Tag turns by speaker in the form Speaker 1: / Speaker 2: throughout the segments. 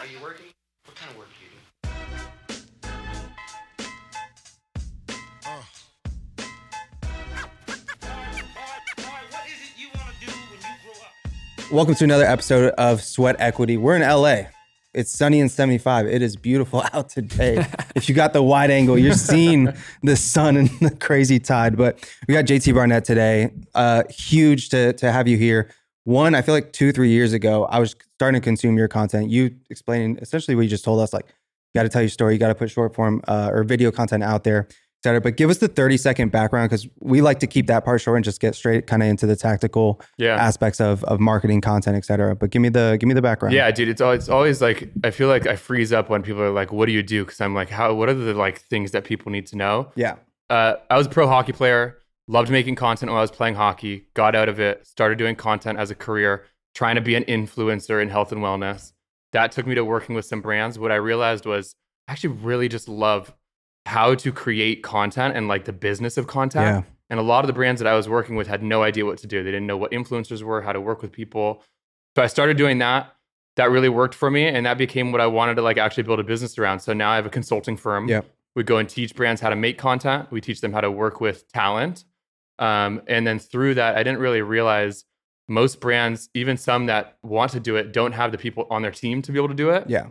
Speaker 1: Are you working? What kind of work do you do? What is it you want to do when you grow up?
Speaker 2: Welcome to another episode of Sweat Equity. We're in LA. It's sunny and 75. It is beautiful out today. if you got the wide angle, you're seeing the sun and the crazy tide. But we got JT Barnett today. Uh, huge to, to have you here. One, I feel like two, three years ago, I was starting to consume your content. You explaining essentially what you just told us like, you got to tell your story, you got to put short form uh, or video content out there, et cetera. But give us the 30 second background because we like to keep that part short and just get straight kind of into the tactical
Speaker 3: Yeah.
Speaker 2: aspects of, of marketing content, et cetera. But give me the give me the background.
Speaker 3: Yeah, dude, it's always, it's always like I feel like I freeze up when people are like, "What do you do?" Because I'm like, "How? What are the like things that people need to know?"
Speaker 2: Yeah.
Speaker 3: Uh, I was a pro hockey player, loved making content while I was playing hockey. Got out of it, started doing content as a career, trying to be an influencer in health and wellness. That took me to working with some brands. What I realized was I actually really just love how to create content and like the business of content.
Speaker 2: Yeah.
Speaker 3: And a lot of the brands that I was working with had no idea what to do. They didn't know what influencers were, how to work with people. So I started doing that. That really worked for me. And that became what I wanted to like actually build a business around. So now I have a consulting firm.
Speaker 2: Yeah.
Speaker 3: We go and teach brands how to make content. We teach them how to work with talent. Um, and then through that, I didn't really realize most brands, even some that want to do it, don't have the people on their team to be able to do it.
Speaker 2: Yeah.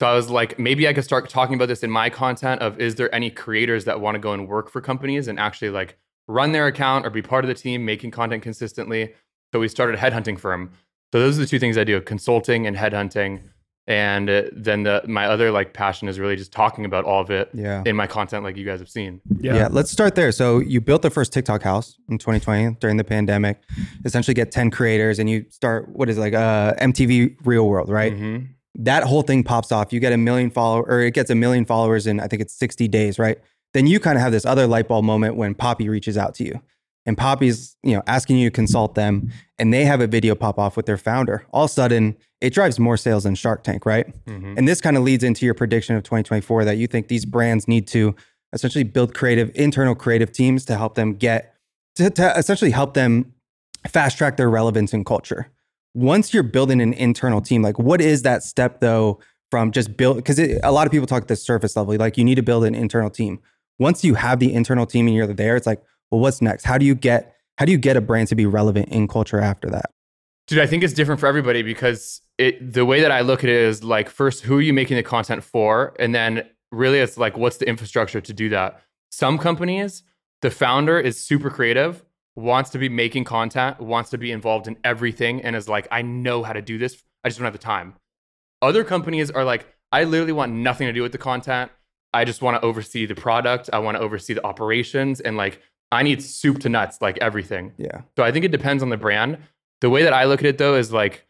Speaker 3: So I was like, maybe I could start talking about this in my content of is there any creators that want to go and work for companies and actually like run their account or be part of the team making content consistently. So we started a headhunting firm. So those are the two things I do, consulting and headhunting. And uh, then the my other like passion is really just talking about all of it
Speaker 2: Yeah.
Speaker 3: in my content like you guys have seen.
Speaker 2: Yeah. Let's start there. So you built the first TikTok house in 2020 during the pandemic. Essentially, get 10 creators, and you start what is it, like uh, MTV Real World, right?
Speaker 3: Mhm.
Speaker 2: That whole thing pops off. You get a million follow, or it gets a million followers in I think it's 60 days, right? Then you kind of have this other light bulb moment when Poppi reaches out to you, and Poppi's you know asking you to consult them, and they have a video pop off with their founder. All of a sudden, it drives more sales than Shark Tank, right?
Speaker 3: Mhm.
Speaker 2: And this kind of leads into your prediction of 2024 that you think these brands need to essentially build creative, internal creative teams to help them get, to, to essentially help them fast track their relevance in culture. Once you're building an internal team, like what is that step though from just build? Because a lot of people talk at the surface level, like you need to build an internal team. Once you have the internal team and you're there, it's like, well, what's next? How do you get, how do you get a brand to be relevant in culture after that?
Speaker 3: Dude, I think it's different for everybody because it the way that I look at it is like first, who are you making the content for? And then really it's like what's the infrastructure to do that? Some companies, the founder is super creative, wants to be making content, wants to be involved in everything, and is like, I know how to do this. I just don't have the time. Other companies are like, I literally want nothing to do with the content. I just want to oversee the product. I want to oversee the operations and like I need soup to nuts, like everything.
Speaker 2: Yeah.
Speaker 3: So I think it depends on the brand. The way that I look at it though is like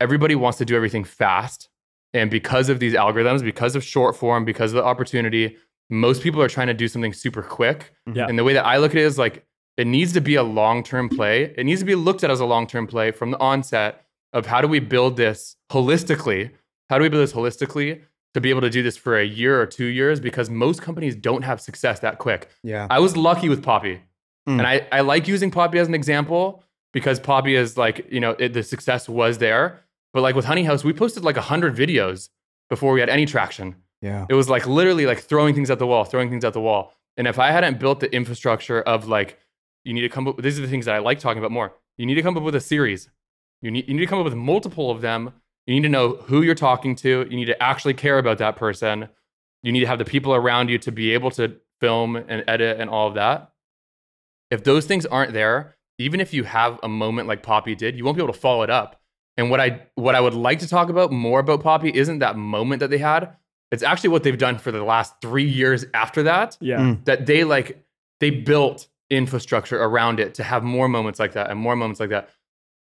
Speaker 3: everybody wants to do everything fast. And because of these algorithms, because of short form, because of the opportunity, most people are trying to do something super quick. Mm-hmm.
Speaker 4: Yeah.
Speaker 3: And the way that I look at it is like it needs to be a long term play. It needs to be looked at as a long term play from the onset of how do we build this holistically? How do we build this holistically to be able to do this for a year or two years? Because most companies don't have success that quick.
Speaker 2: Yeah.
Speaker 3: I was lucky with Poppi.
Speaker 2: Mm.
Speaker 3: And I, I like using Poppi as an example because Poppi is like, you know, it, the success was there. But like with Honey House, we posted like 100 videos before we had any traction.
Speaker 2: Yeah.
Speaker 3: It was like literally like throwing things at the wall, throwing things at the wall. And if I hadn't built the infrastructure of like, you need to come up these are the things that I like talking about more. You need to come up with a series. You need, you need to come up with multiple of them. You need to know who you're talking to. You need to actually care about that person. You need to have the people around you to be able to film and edit and all of that. If those things aren't there, even if you have a moment like Poppi did, you won't be able to follow it up. And what I what I would like to talk about more about Poppi isn't that moment that they had. It's actually what they've done for the last three years after that.
Speaker 4: Yeah.
Speaker 2: Mm.
Speaker 3: That they like they built infrastructure around it to have more moments like that and more moments like that.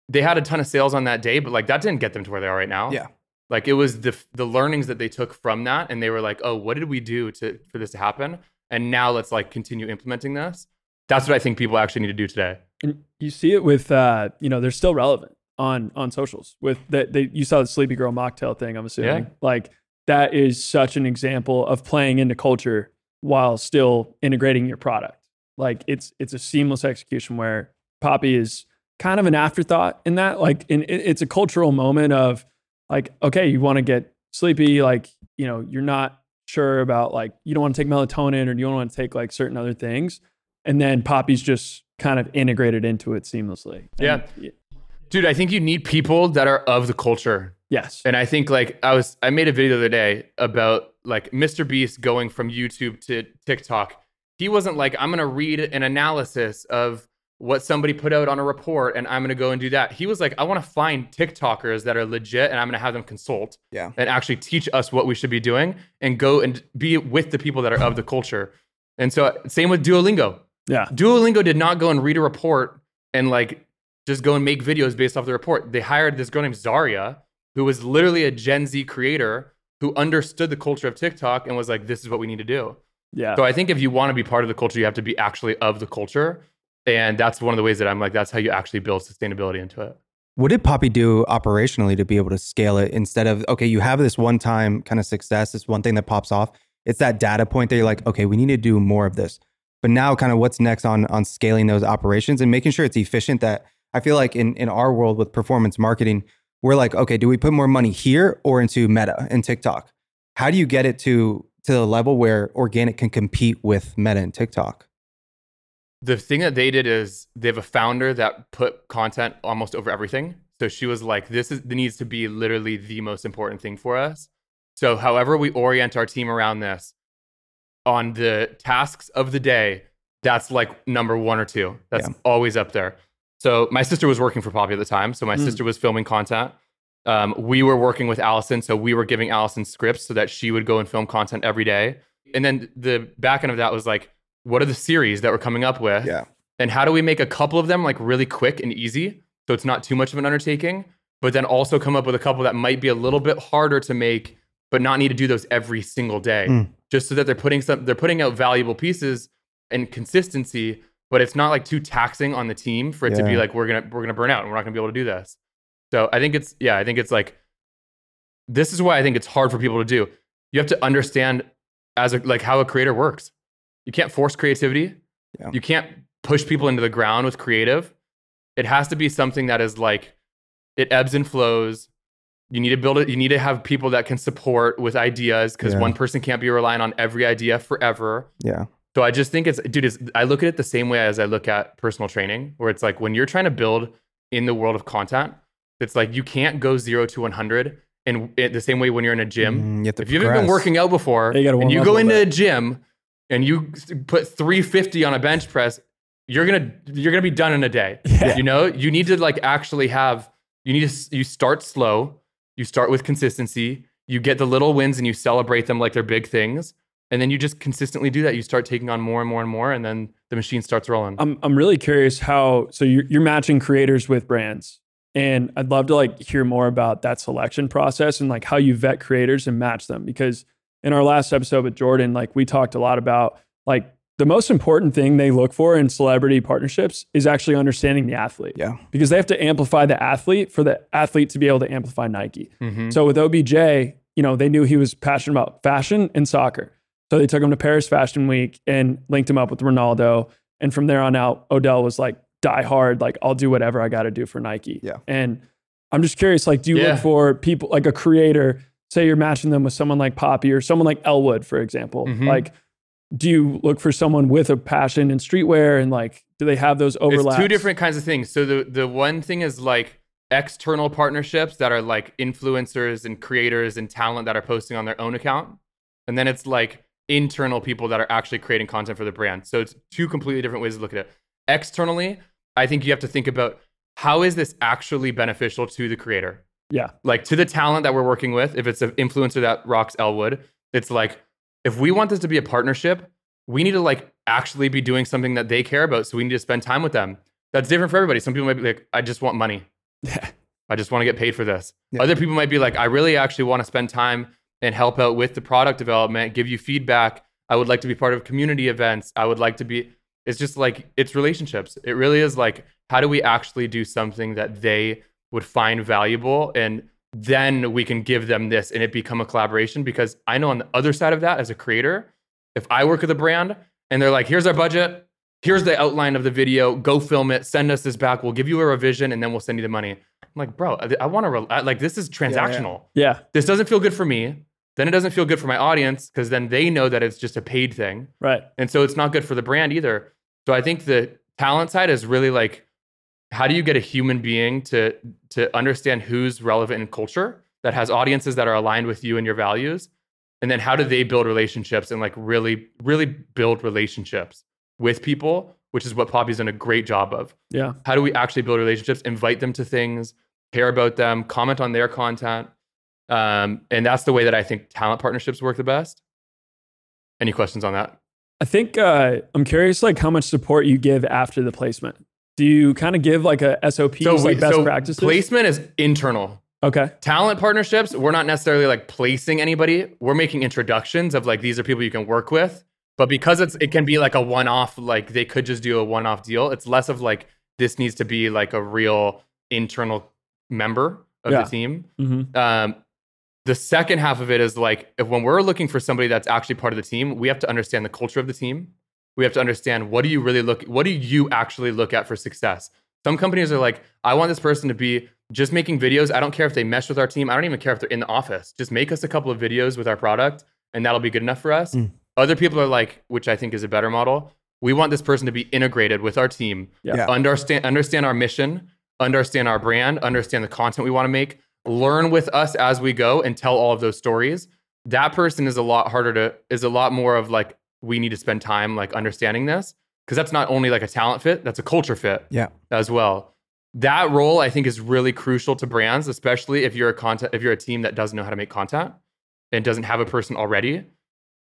Speaker 3: They had a ton of sales on that day, but like that didn't get them to where they are right now.
Speaker 2: Yeah.
Speaker 3: Like it was the the learnings that they took from that, and they were like, "Oh, what did we do to for this to happen?" And now let's like continue implementing this. That's what I think people actually need to do today.
Speaker 4: And you see it with, uh, you know, they're still relevant on on socials. With that, they you saw the Sleepy Girl mocktail thing. I'm assuming,
Speaker 3: Yeah.
Speaker 4: like that is such an example of playing into culture while still integrating your product. Like it's it's a seamless execution where Poppi is kind of an afterthought in that. Like, in, it's a cultural moment of like, okay, you want to get sleepy, like, you know, you're not sure about like, you don't want to take melatonin or you don't want to take like certain other things. And then Poppi's just kind of integrated into it seamlessly. And
Speaker 3: Yeah. Dude, I think you need people that are of the culture.
Speaker 4: yes.
Speaker 3: And I think like I was I made a video the other day about like Mr. Beast going from YouTube to TikTok. He wasn't like, I'm gonna read an analysis of what somebody put out on a report and I'm gonna go and do that. He was like, I wanna find TikTokers that are legit and I'm gonna have them consult
Speaker 2: Yeah.
Speaker 3: and actually teach us what we should be doing and go and be with the people that are of the culture. And so same with Duolingo.
Speaker 4: Yeah.
Speaker 3: Duolingo did not go and read a report and like just go and make videos based off the report. They hired this girl named Zaria, who was literally a Gen Z creator who understood the culture of TikTok and was like, this is what we need to do.
Speaker 4: Yeah.
Speaker 3: So I think if you want to be part of the culture, you have to be actually of the culture. And that's one of the ways that I'm like, that's how you actually build sustainability into it.
Speaker 2: What did Poppi do operationally to be able to scale it instead of, okay, you have this one time kind of success, this one thing that pops off. It's that data point that you're like, okay, we need to do more of this. But now kind of what's next on on scaling those operations and making sure it's efficient that I feel like in, in our world with performance marketing, we're like, okay, do we put more money here or into Meta and TikTok? How do you get it to to the level where organic can compete with Meta and TikTok?
Speaker 3: The thing that they did is they have a founder that put content almost over everything. So she was like, this is the needs to be literally the most important thing for us. So however we orient our team around this on the tasks of the day, that's like number one or two. That's
Speaker 2: Yeah.
Speaker 3: always up there. So my sister was working for Poppi at the time. So my
Speaker 4: Mm.
Speaker 3: sister was filming content. Um, we were working with Allison. So we were giving Allison scripts so that she would go and film content every day. And then the back end of that was like, what are the series that we're coming up with?
Speaker 2: Yeah.
Speaker 3: And how do we make a couple of them like really quick and easy so it's not too much of an undertaking, but then also come up with a couple that might be a little bit harder to make, but not need to do those every single day,
Speaker 2: Mm.
Speaker 3: just so that they're putting some they're putting out valuable pieces and consistency, but it's not like too taxing on the team for it to be like we're gonna we're gonna burn out and we're not gonna be able to do this. So I think it's yeah, I think it's like this is why I think it's hard for people to do. You have to understand as a, like how a creator works. You can't force creativity.
Speaker 2: Yeah.
Speaker 3: You can't push people into the ground with creative. It has to be something that is like it ebbs and flows. You need to build it. You need to have people that can support with ideas because
Speaker 2: Yeah.
Speaker 3: one person can't be relying on every idea forever.
Speaker 2: Yeah.
Speaker 3: So I just think it's, dude, it's, I look at it the same way as I look at personal training, where it's like when you're trying to build in the world of content, it's like you can't go zero to 100. And it, the same way when you're in a gym,
Speaker 2: Mm, you
Speaker 3: if you haven't been working out before
Speaker 4: You
Speaker 3: and you go into
Speaker 4: little
Speaker 3: a gym and you put 350 on a bench press, you're gonna you're gonna be done in a day.
Speaker 4: Yeah.
Speaker 3: You know, you need to like actually have you need to you start slow, you start with consistency, you get the little wins and you celebrate them like they're big things, and then you just consistently do that. You start taking on more and more and more, and then the machine starts rolling.
Speaker 4: I'm I'm really curious how so you're you're matching creators with brands. And I'd love to like hear more about that selection process and like how you vet creators and match them because in our last episode with Jordan, like we talked a lot about like the most important thing they look for in celebrity partnerships is actually understanding the athlete.
Speaker 2: Yeah.
Speaker 4: Because they have to amplify the athlete for the athlete to be able to amplify Nike.
Speaker 3: Mhm.
Speaker 4: So with OBJ, you know, they knew he was passionate about fashion and soccer. So they took him to Paris Fashion Week and linked him up with Ronaldo. And from there on out, Odell was like, die hard, like, I'll do whatever I got to do for Nike.
Speaker 2: Yeah.
Speaker 4: And I'm just curious, like, do you
Speaker 3: Yeah.
Speaker 4: look for people like a creator, say you're matching them with someone like Poppi or someone like Elwood, for example?
Speaker 3: Mhm.
Speaker 4: Like, do you look for someone with a passion in streetwear and like, do they have those overlaps?
Speaker 3: It's two different kinds of things. So the the one thing is like external partnerships that are like influencers and creators and talent that are posting on their own account, and then it's like internal people that are actually creating content for the brand. So it's two completely different ways to look at it. Externally, I think you have to think about how is this actually beneficial to the creator
Speaker 4: Yeah.
Speaker 3: like to the talent that we're working with, if it's an influencer that rocks Elwood, it's like if we want this to be a partnership, we need to like actually be doing something that they care about. So we need to spend time with them. That's different for everybody. Some people might be like, I just want money.
Speaker 4: Yeah.
Speaker 3: I just want to get paid for this.
Speaker 2: Yeah.
Speaker 3: Other people might be like, I really actually want to spend time and help out with the product development, give you feedback. I would like to be part of community events. I would like to be, it's just like, it's relationships. It really is like, how do we actually do something that they would find valuable? And then we can give them this and it become a collaboration. Because I know on the other side of that, as a creator, if I work with a brand and they're like, here's our budget, here's the outline of the video, go film it, send us this back, we'll give you a revision, and then we'll send you the money. I'm like, bro, I, I want to re- like this is transactional.
Speaker 4: Yeah.
Speaker 3: This doesn't feel good for me. Then it doesn't feel good for my audience because then they know that it's just a paid thing.
Speaker 4: Right.
Speaker 3: And so it's not good for the brand either. So I think the talent side is really like how do you get a human being to to understand who's relevant in culture that has audiences that are aligned with you and your values? And then how do they build relationships and like really really build relationships with people, which is what Poppi's done a great job of.
Speaker 4: Yeah.
Speaker 3: How do we actually build relationships, invite them to things, care about them, comment on their content? Um, and that's the way that I think talent partnerships work the best. Any questions on that?
Speaker 4: I think uh, I'm curious, like how much support you give after the placement. Do you kind of give like a SOP,
Speaker 3: we-
Speaker 4: like best practices?
Speaker 3: Placement is internal.
Speaker 4: okay.
Speaker 3: Talent partnerships, we're not necessarily like placing anybody. We're making introductions of like these are people you can work with. But because it's it can be like a one-off, like they could just do a one-off deal. It's less of like this needs to be like a real internal member of
Speaker 4: Yeah.
Speaker 3: the team.
Speaker 4: hmm
Speaker 3: um, the second half of it is like if when we're looking for somebody that's actually part of the team, we have to understand the culture of the team. We have to understand what do you really look what do you actually look at for success. Some companies are like, I want this person to be just making videos. I don't care if they mesh with our team. I don't even care if they're in the office. Just make us a couple of videos with our product and that'll be good enough for us.
Speaker 2: Mm.
Speaker 3: Other people are like, which I think is a better model. We want this person to be integrated with our team,
Speaker 4: Yeah.
Speaker 2: Yeah.
Speaker 3: understand understand our mission, understand our brand, understand the content we want to make, learn with us as we go and tell all of those stories. That person is a lot harder to is a lot more of like we need to spend time like understanding this because that's not only like a talent fit, that's a culture fit
Speaker 2: Yeah.
Speaker 3: as well. That role I think is really crucial to brands, especially if you're a content if you're a team that doesn't know how to make content and doesn't have a person already.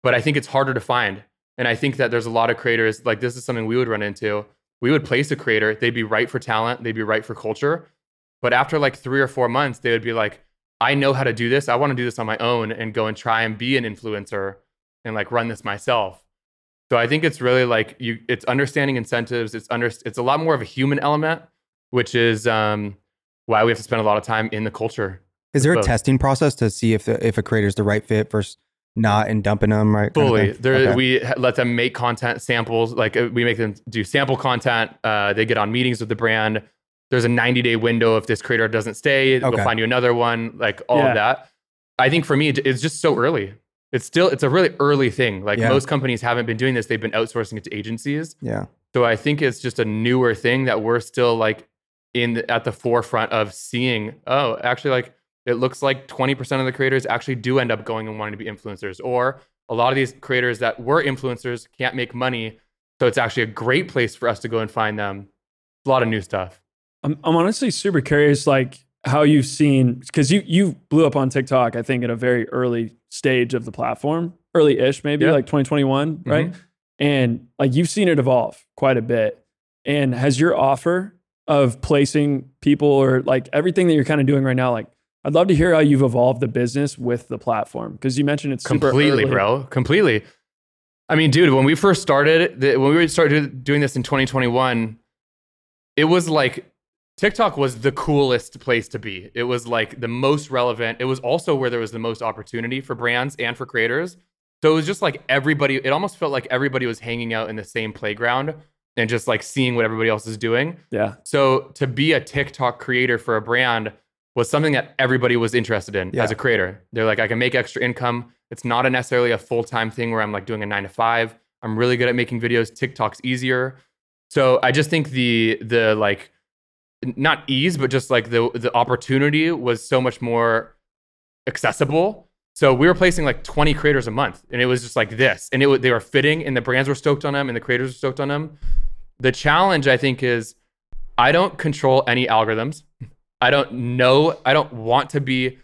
Speaker 3: But I think it's harder to find. And I think that there's a lot of creators like this is something we would run into. We would place a creator, they'd be right for talent, they'd be right for culture. But after like 3 or 4 months, they would be like I know how to do this. I want to do this on my own and go and try and be an influencer and like run this myself. So I think it's really like you it's understanding incentives, it's under it's a lot more of a human element which is um, why we have to spend a lot of time in the culture.
Speaker 2: Is there a
Speaker 3: Both.
Speaker 2: testing process to see if the, if a creator's the right fit versus not and dumping them right? kind of
Speaker 3: Fully, there
Speaker 2: Okay.
Speaker 3: we let them make content samples. Like uh, we make them do sample content. Uh, they get on meetings with the brand. There's a 90 day window. If this creator doesn't stay,
Speaker 2: Okay.
Speaker 3: we'll find you another one. Like all
Speaker 4: Yeah.
Speaker 3: of that. I think for me, it's just so early. It's still it's a really early thing. Like
Speaker 2: Yeah.
Speaker 3: most companies haven't been doing this. They've been outsourcing it to agencies.
Speaker 2: yeah.
Speaker 3: So I think it's just a newer thing that we're still like in the, at the forefront of seeing. Oh, actually, like it looks like 20% of the creators actually do end up going and wanting to be influencers, or a lot of these creators that were influencers can't make money. So it's actually a great place for us to go and find them. A lot of new stuff.
Speaker 4: I'm, I'm honestly super curious, like how you've seen because you you blew up on TikTok. I think at a very early stage of the platform, early-ish maybe,
Speaker 3: Yeah.
Speaker 4: like 2021, right?
Speaker 3: Mhm.
Speaker 4: And like you've seen it evolve quite a bit. And has your offer of placing people or like everything that you're kind of doing right now, like I'd love to hear how you've evolved the business with the platform because you mentioned it's super
Speaker 3: completely,
Speaker 4: early.
Speaker 3: bro. Completely. I mean, dude, when we first started, when we started doing this in 2021, it was like TikTok was the coolest place to be. It was like the most relevant. It was also where there was the most opportunity for brands and for creators. So it was just like everybody, it almost felt like everybody was hanging out in the same playground and just like seeing what everybody else is doing.
Speaker 4: Yeah.
Speaker 3: So to be a TikTok creator for a brand was something that everybody was interested in
Speaker 2: Yeah.
Speaker 3: as a creator. They're like, I can make extra income. It's not a necessarily a full time thing where I'm like doing a nine to five. I'm really good at making videos. TikTok's easier. So I just think the the like not ease, but just like the the opportunity was so much more accessible. So we were placing like 20 creators a month, and it was just like this, and it they were fitting, and the brands were stoked on them, and the creators were stoked on them. The challenge, I think, is I don't control any algorithms. I don't know. I don't want to be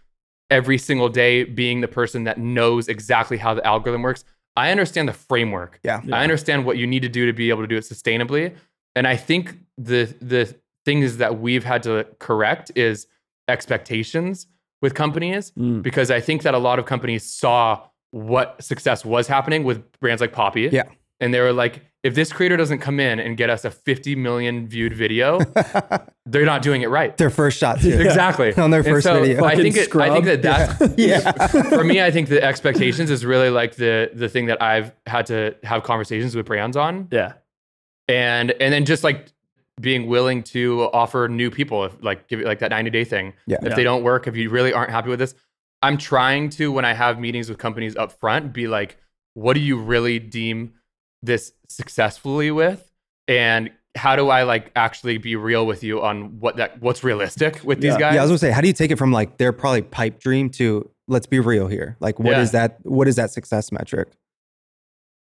Speaker 3: every single day being the person that knows exactly how the algorithm works. I understand the framework.
Speaker 2: Yeah.
Speaker 4: Yeah.
Speaker 3: I understand what you need to do to be able to do it sustainably. And I think the the things that we've had to correct is expectations with companies
Speaker 4: Mm.
Speaker 3: because I think that a lot of companies saw what success was happening with brands like Poppi.
Speaker 2: Yeah.
Speaker 3: And they were like, if this creator doesn't come in and get us a 50 million viewed video, they're not doing it right.
Speaker 2: Their first shot too.
Speaker 3: Exactly.
Speaker 2: On their first
Speaker 3: so
Speaker 2: video.
Speaker 3: I think it, I think that that's
Speaker 2: Yeah.
Speaker 3: for me. I think the expectations is really like the the thing that I've had to have conversations with brands on,
Speaker 4: Yeah.
Speaker 3: and and then just like being willing to offer new people, if, like give it like that 90 day thing.
Speaker 2: Yeah.
Speaker 3: If
Speaker 4: Yeah.
Speaker 3: they don't work, if you really aren't happy with this, I'm trying to, when I have meetings with companies up front, be like, what do you really deem this successfully with? And how do I like actually be real with you on what that what's realistic with these
Speaker 4: Yeah.
Speaker 3: guys?
Speaker 2: Yeah, I was gonna say, how do you take it from like their probably pipe dream to let's be real here? Like, what is
Speaker 3: Yeah.
Speaker 2: that? What is that success metric?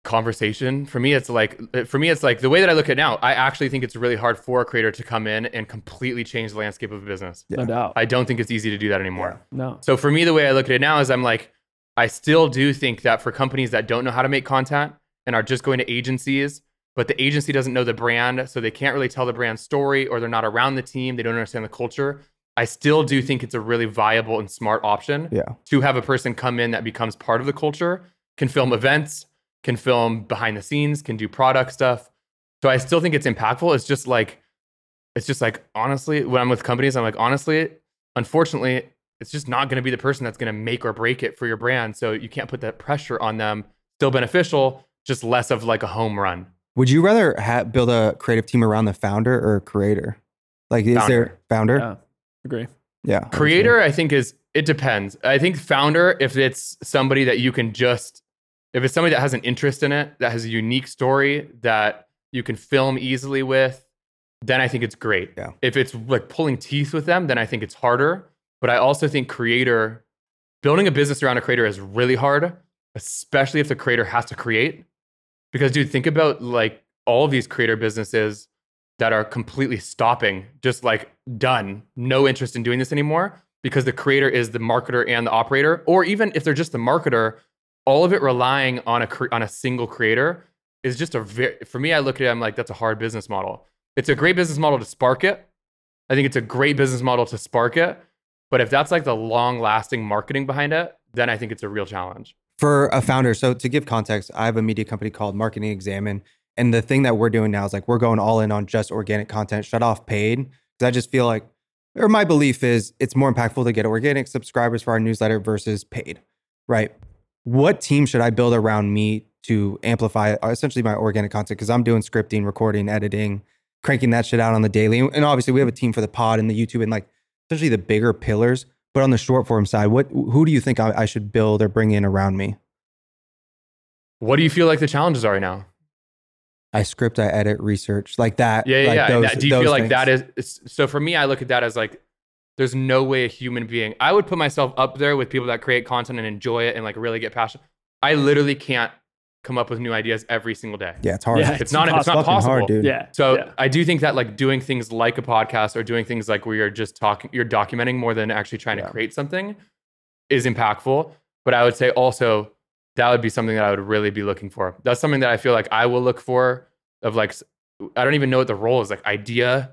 Speaker 3: Conversation for me it's like for me it's like the way that i look at it now i actually think it's really hard for a creator to come in and completely change the landscape of a business
Speaker 4: No doubt.
Speaker 3: i don't think it's easy to do that anymore
Speaker 4: no.
Speaker 3: so for me the way i look at it now is i'm like i still do think that for companies that don't know how to make content and are just going to agencies but the agency doesn't know the brand so they can't really tell the brand story or they're not around the team they don't understand the culture i still do think it's a really viable and smart option
Speaker 2: Yeah.
Speaker 3: to have a person come in that becomes part of the culture, can film events, can film behind the scenes, can do product stuff. So I still think it's impactful. It's just like, it's just like, honestly, when I'm with companies, I'm like, honestly, unfortunately, it's just not going to be the person that's going to make or break it for your brand. So you can't put that pressure on them. Still beneficial, just less of like a home run.
Speaker 2: Would you rather ha- build a creative team around the founder or creator? Like, is there founder?
Speaker 4: Yeah. Agree.
Speaker 2: Yeah.
Speaker 3: Creator, I think is it depends. I think founder, if it's somebody that you can just, if it's somebody that has an interest in it, that has a unique story that you can film easily with, then I think it's great.
Speaker 2: Yeah.
Speaker 3: If it's like pulling teeth with them, then I think it's harder. But I also think creator, building a business around a creator is really hard, especially if the creator has to create. Because, dude, think about like all of these creator businesses that are completely stopping, just like done, no interest in doing this anymore because the creator is the marketer and the operator, or even if they're just the marketer, all of it relying on a on a single creator is just a very for me. I look at it, I'm like, that's a hard business model. It's a great business model to spark it. I think it's a great business model to spark it, but if that's like the long lasting marketing behind it, then I think it's a real challenge.
Speaker 2: for a founder. So to give context, I have a media company called Marketing Examined, and the thing that we're doing now is like we're going all in on just organic content, shut off paid. Because I just feel like, or my belief is, it's more impactful to get organic subscribers for our newsletter versus paid, right? What team should I build around me to amplify uh, essentially my organic content? Because I'm doing scripting, recording, editing, cranking that shit out on the daily, and obviously we have a team for the pod and the YouTube and like essentially the bigger pillars. But on the short form side, what who do you think I, I should build or bring in around me?
Speaker 3: What do you feel like the challenges are right now?
Speaker 2: I script, I edit, research, like that.
Speaker 3: Yeah, yeah,
Speaker 2: like
Speaker 3: yeah.
Speaker 2: Those-
Speaker 3: do you feel like
Speaker 2: things.
Speaker 3: that is so? For me, I look at that as like, there's no way a human being. I would put myself up there with people that create content and enjoy it and like really get passionate. I literally can't come up with new ideas every single day.
Speaker 2: Yeah, it's hard.
Speaker 4: Yeah,
Speaker 3: It's,
Speaker 4: It's
Speaker 3: not. It's not possible.
Speaker 2: hard, dude.
Speaker 4: Yeah.
Speaker 3: So
Speaker 4: yeah.
Speaker 3: I do think that like doing things like a podcast or doing things like where you're just talking, you're documenting more than actually trying
Speaker 2: Yeah.
Speaker 3: to create something is impactful. But I would say also that would be something that I would really be looking for. That's something that I feel like I will look for of like, i don't even know what the role is like idea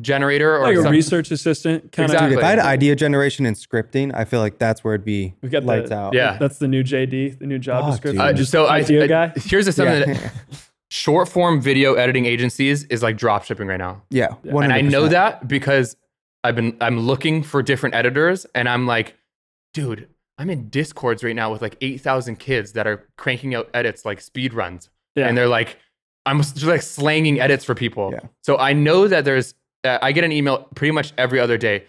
Speaker 3: generator or
Speaker 4: like a research assistant kind
Speaker 3: Exactly.
Speaker 2: Dude,
Speaker 4: of.
Speaker 2: if I had idea generation and scripting, I feel like that's where it'd be
Speaker 4: We got the-
Speaker 2: lights out.
Speaker 3: Yeah.
Speaker 4: That's the new JD, the new job
Speaker 2: Fuck,
Speaker 4: description.
Speaker 2: dude.
Speaker 3: Uh, just so I,
Speaker 4: idea
Speaker 3: I-
Speaker 4: guy.
Speaker 3: here's the something
Speaker 2: Yeah.
Speaker 3: that short form video editing agencies is like drop shipping right now.
Speaker 2: yeah.
Speaker 4: Yeah.
Speaker 3: and I know that because I've been I'm looking for different editors, and I'm like, dude, I'm in discords right now with like eight thousand kids that are cranking out edits like speed runs,
Speaker 4: Yeah.
Speaker 3: and they're like, I'm just like slanging edits for people.
Speaker 2: Yeah.
Speaker 3: So I know that there's uh, I get an email pretty much every other day.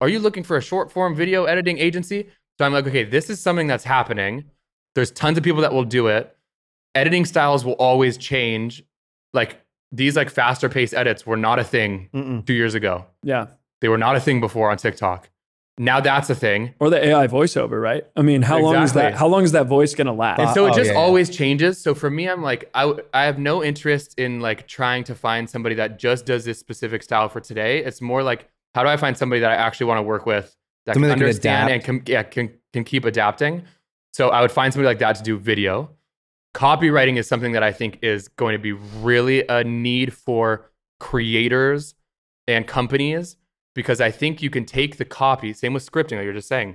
Speaker 3: Are you looking for a short form video editing agency? So I'm like, okay, this is something that's happening. There's tons of people that will do it. Editing styles will always change. Like these like faster paced edits were not a thing
Speaker 2: Mm-mm.
Speaker 3: two years ago.
Speaker 4: yeah.
Speaker 3: They were not a thing before on TikTok. Now that's a thing.
Speaker 4: Or the AI voiceover, right? I mean, how long is that? How long is that voice gonna last?
Speaker 3: And so
Speaker 2: oh,
Speaker 3: it just
Speaker 2: yeah, yeah.
Speaker 3: always changes. So for me, I'm like, I, I have no interest in like trying to find somebody that just does this specific style for today. It's more like, how do I find somebody that I actually want to work with that
Speaker 2: Somebody
Speaker 3: can
Speaker 2: that can
Speaker 3: understand and can, yeah, can, can keep adapting? So I would find somebody like that to do video. Copywriting is something that I think is going to be really a need for creators and companies because I think you can take the copy, same with scripting, like you're just saying,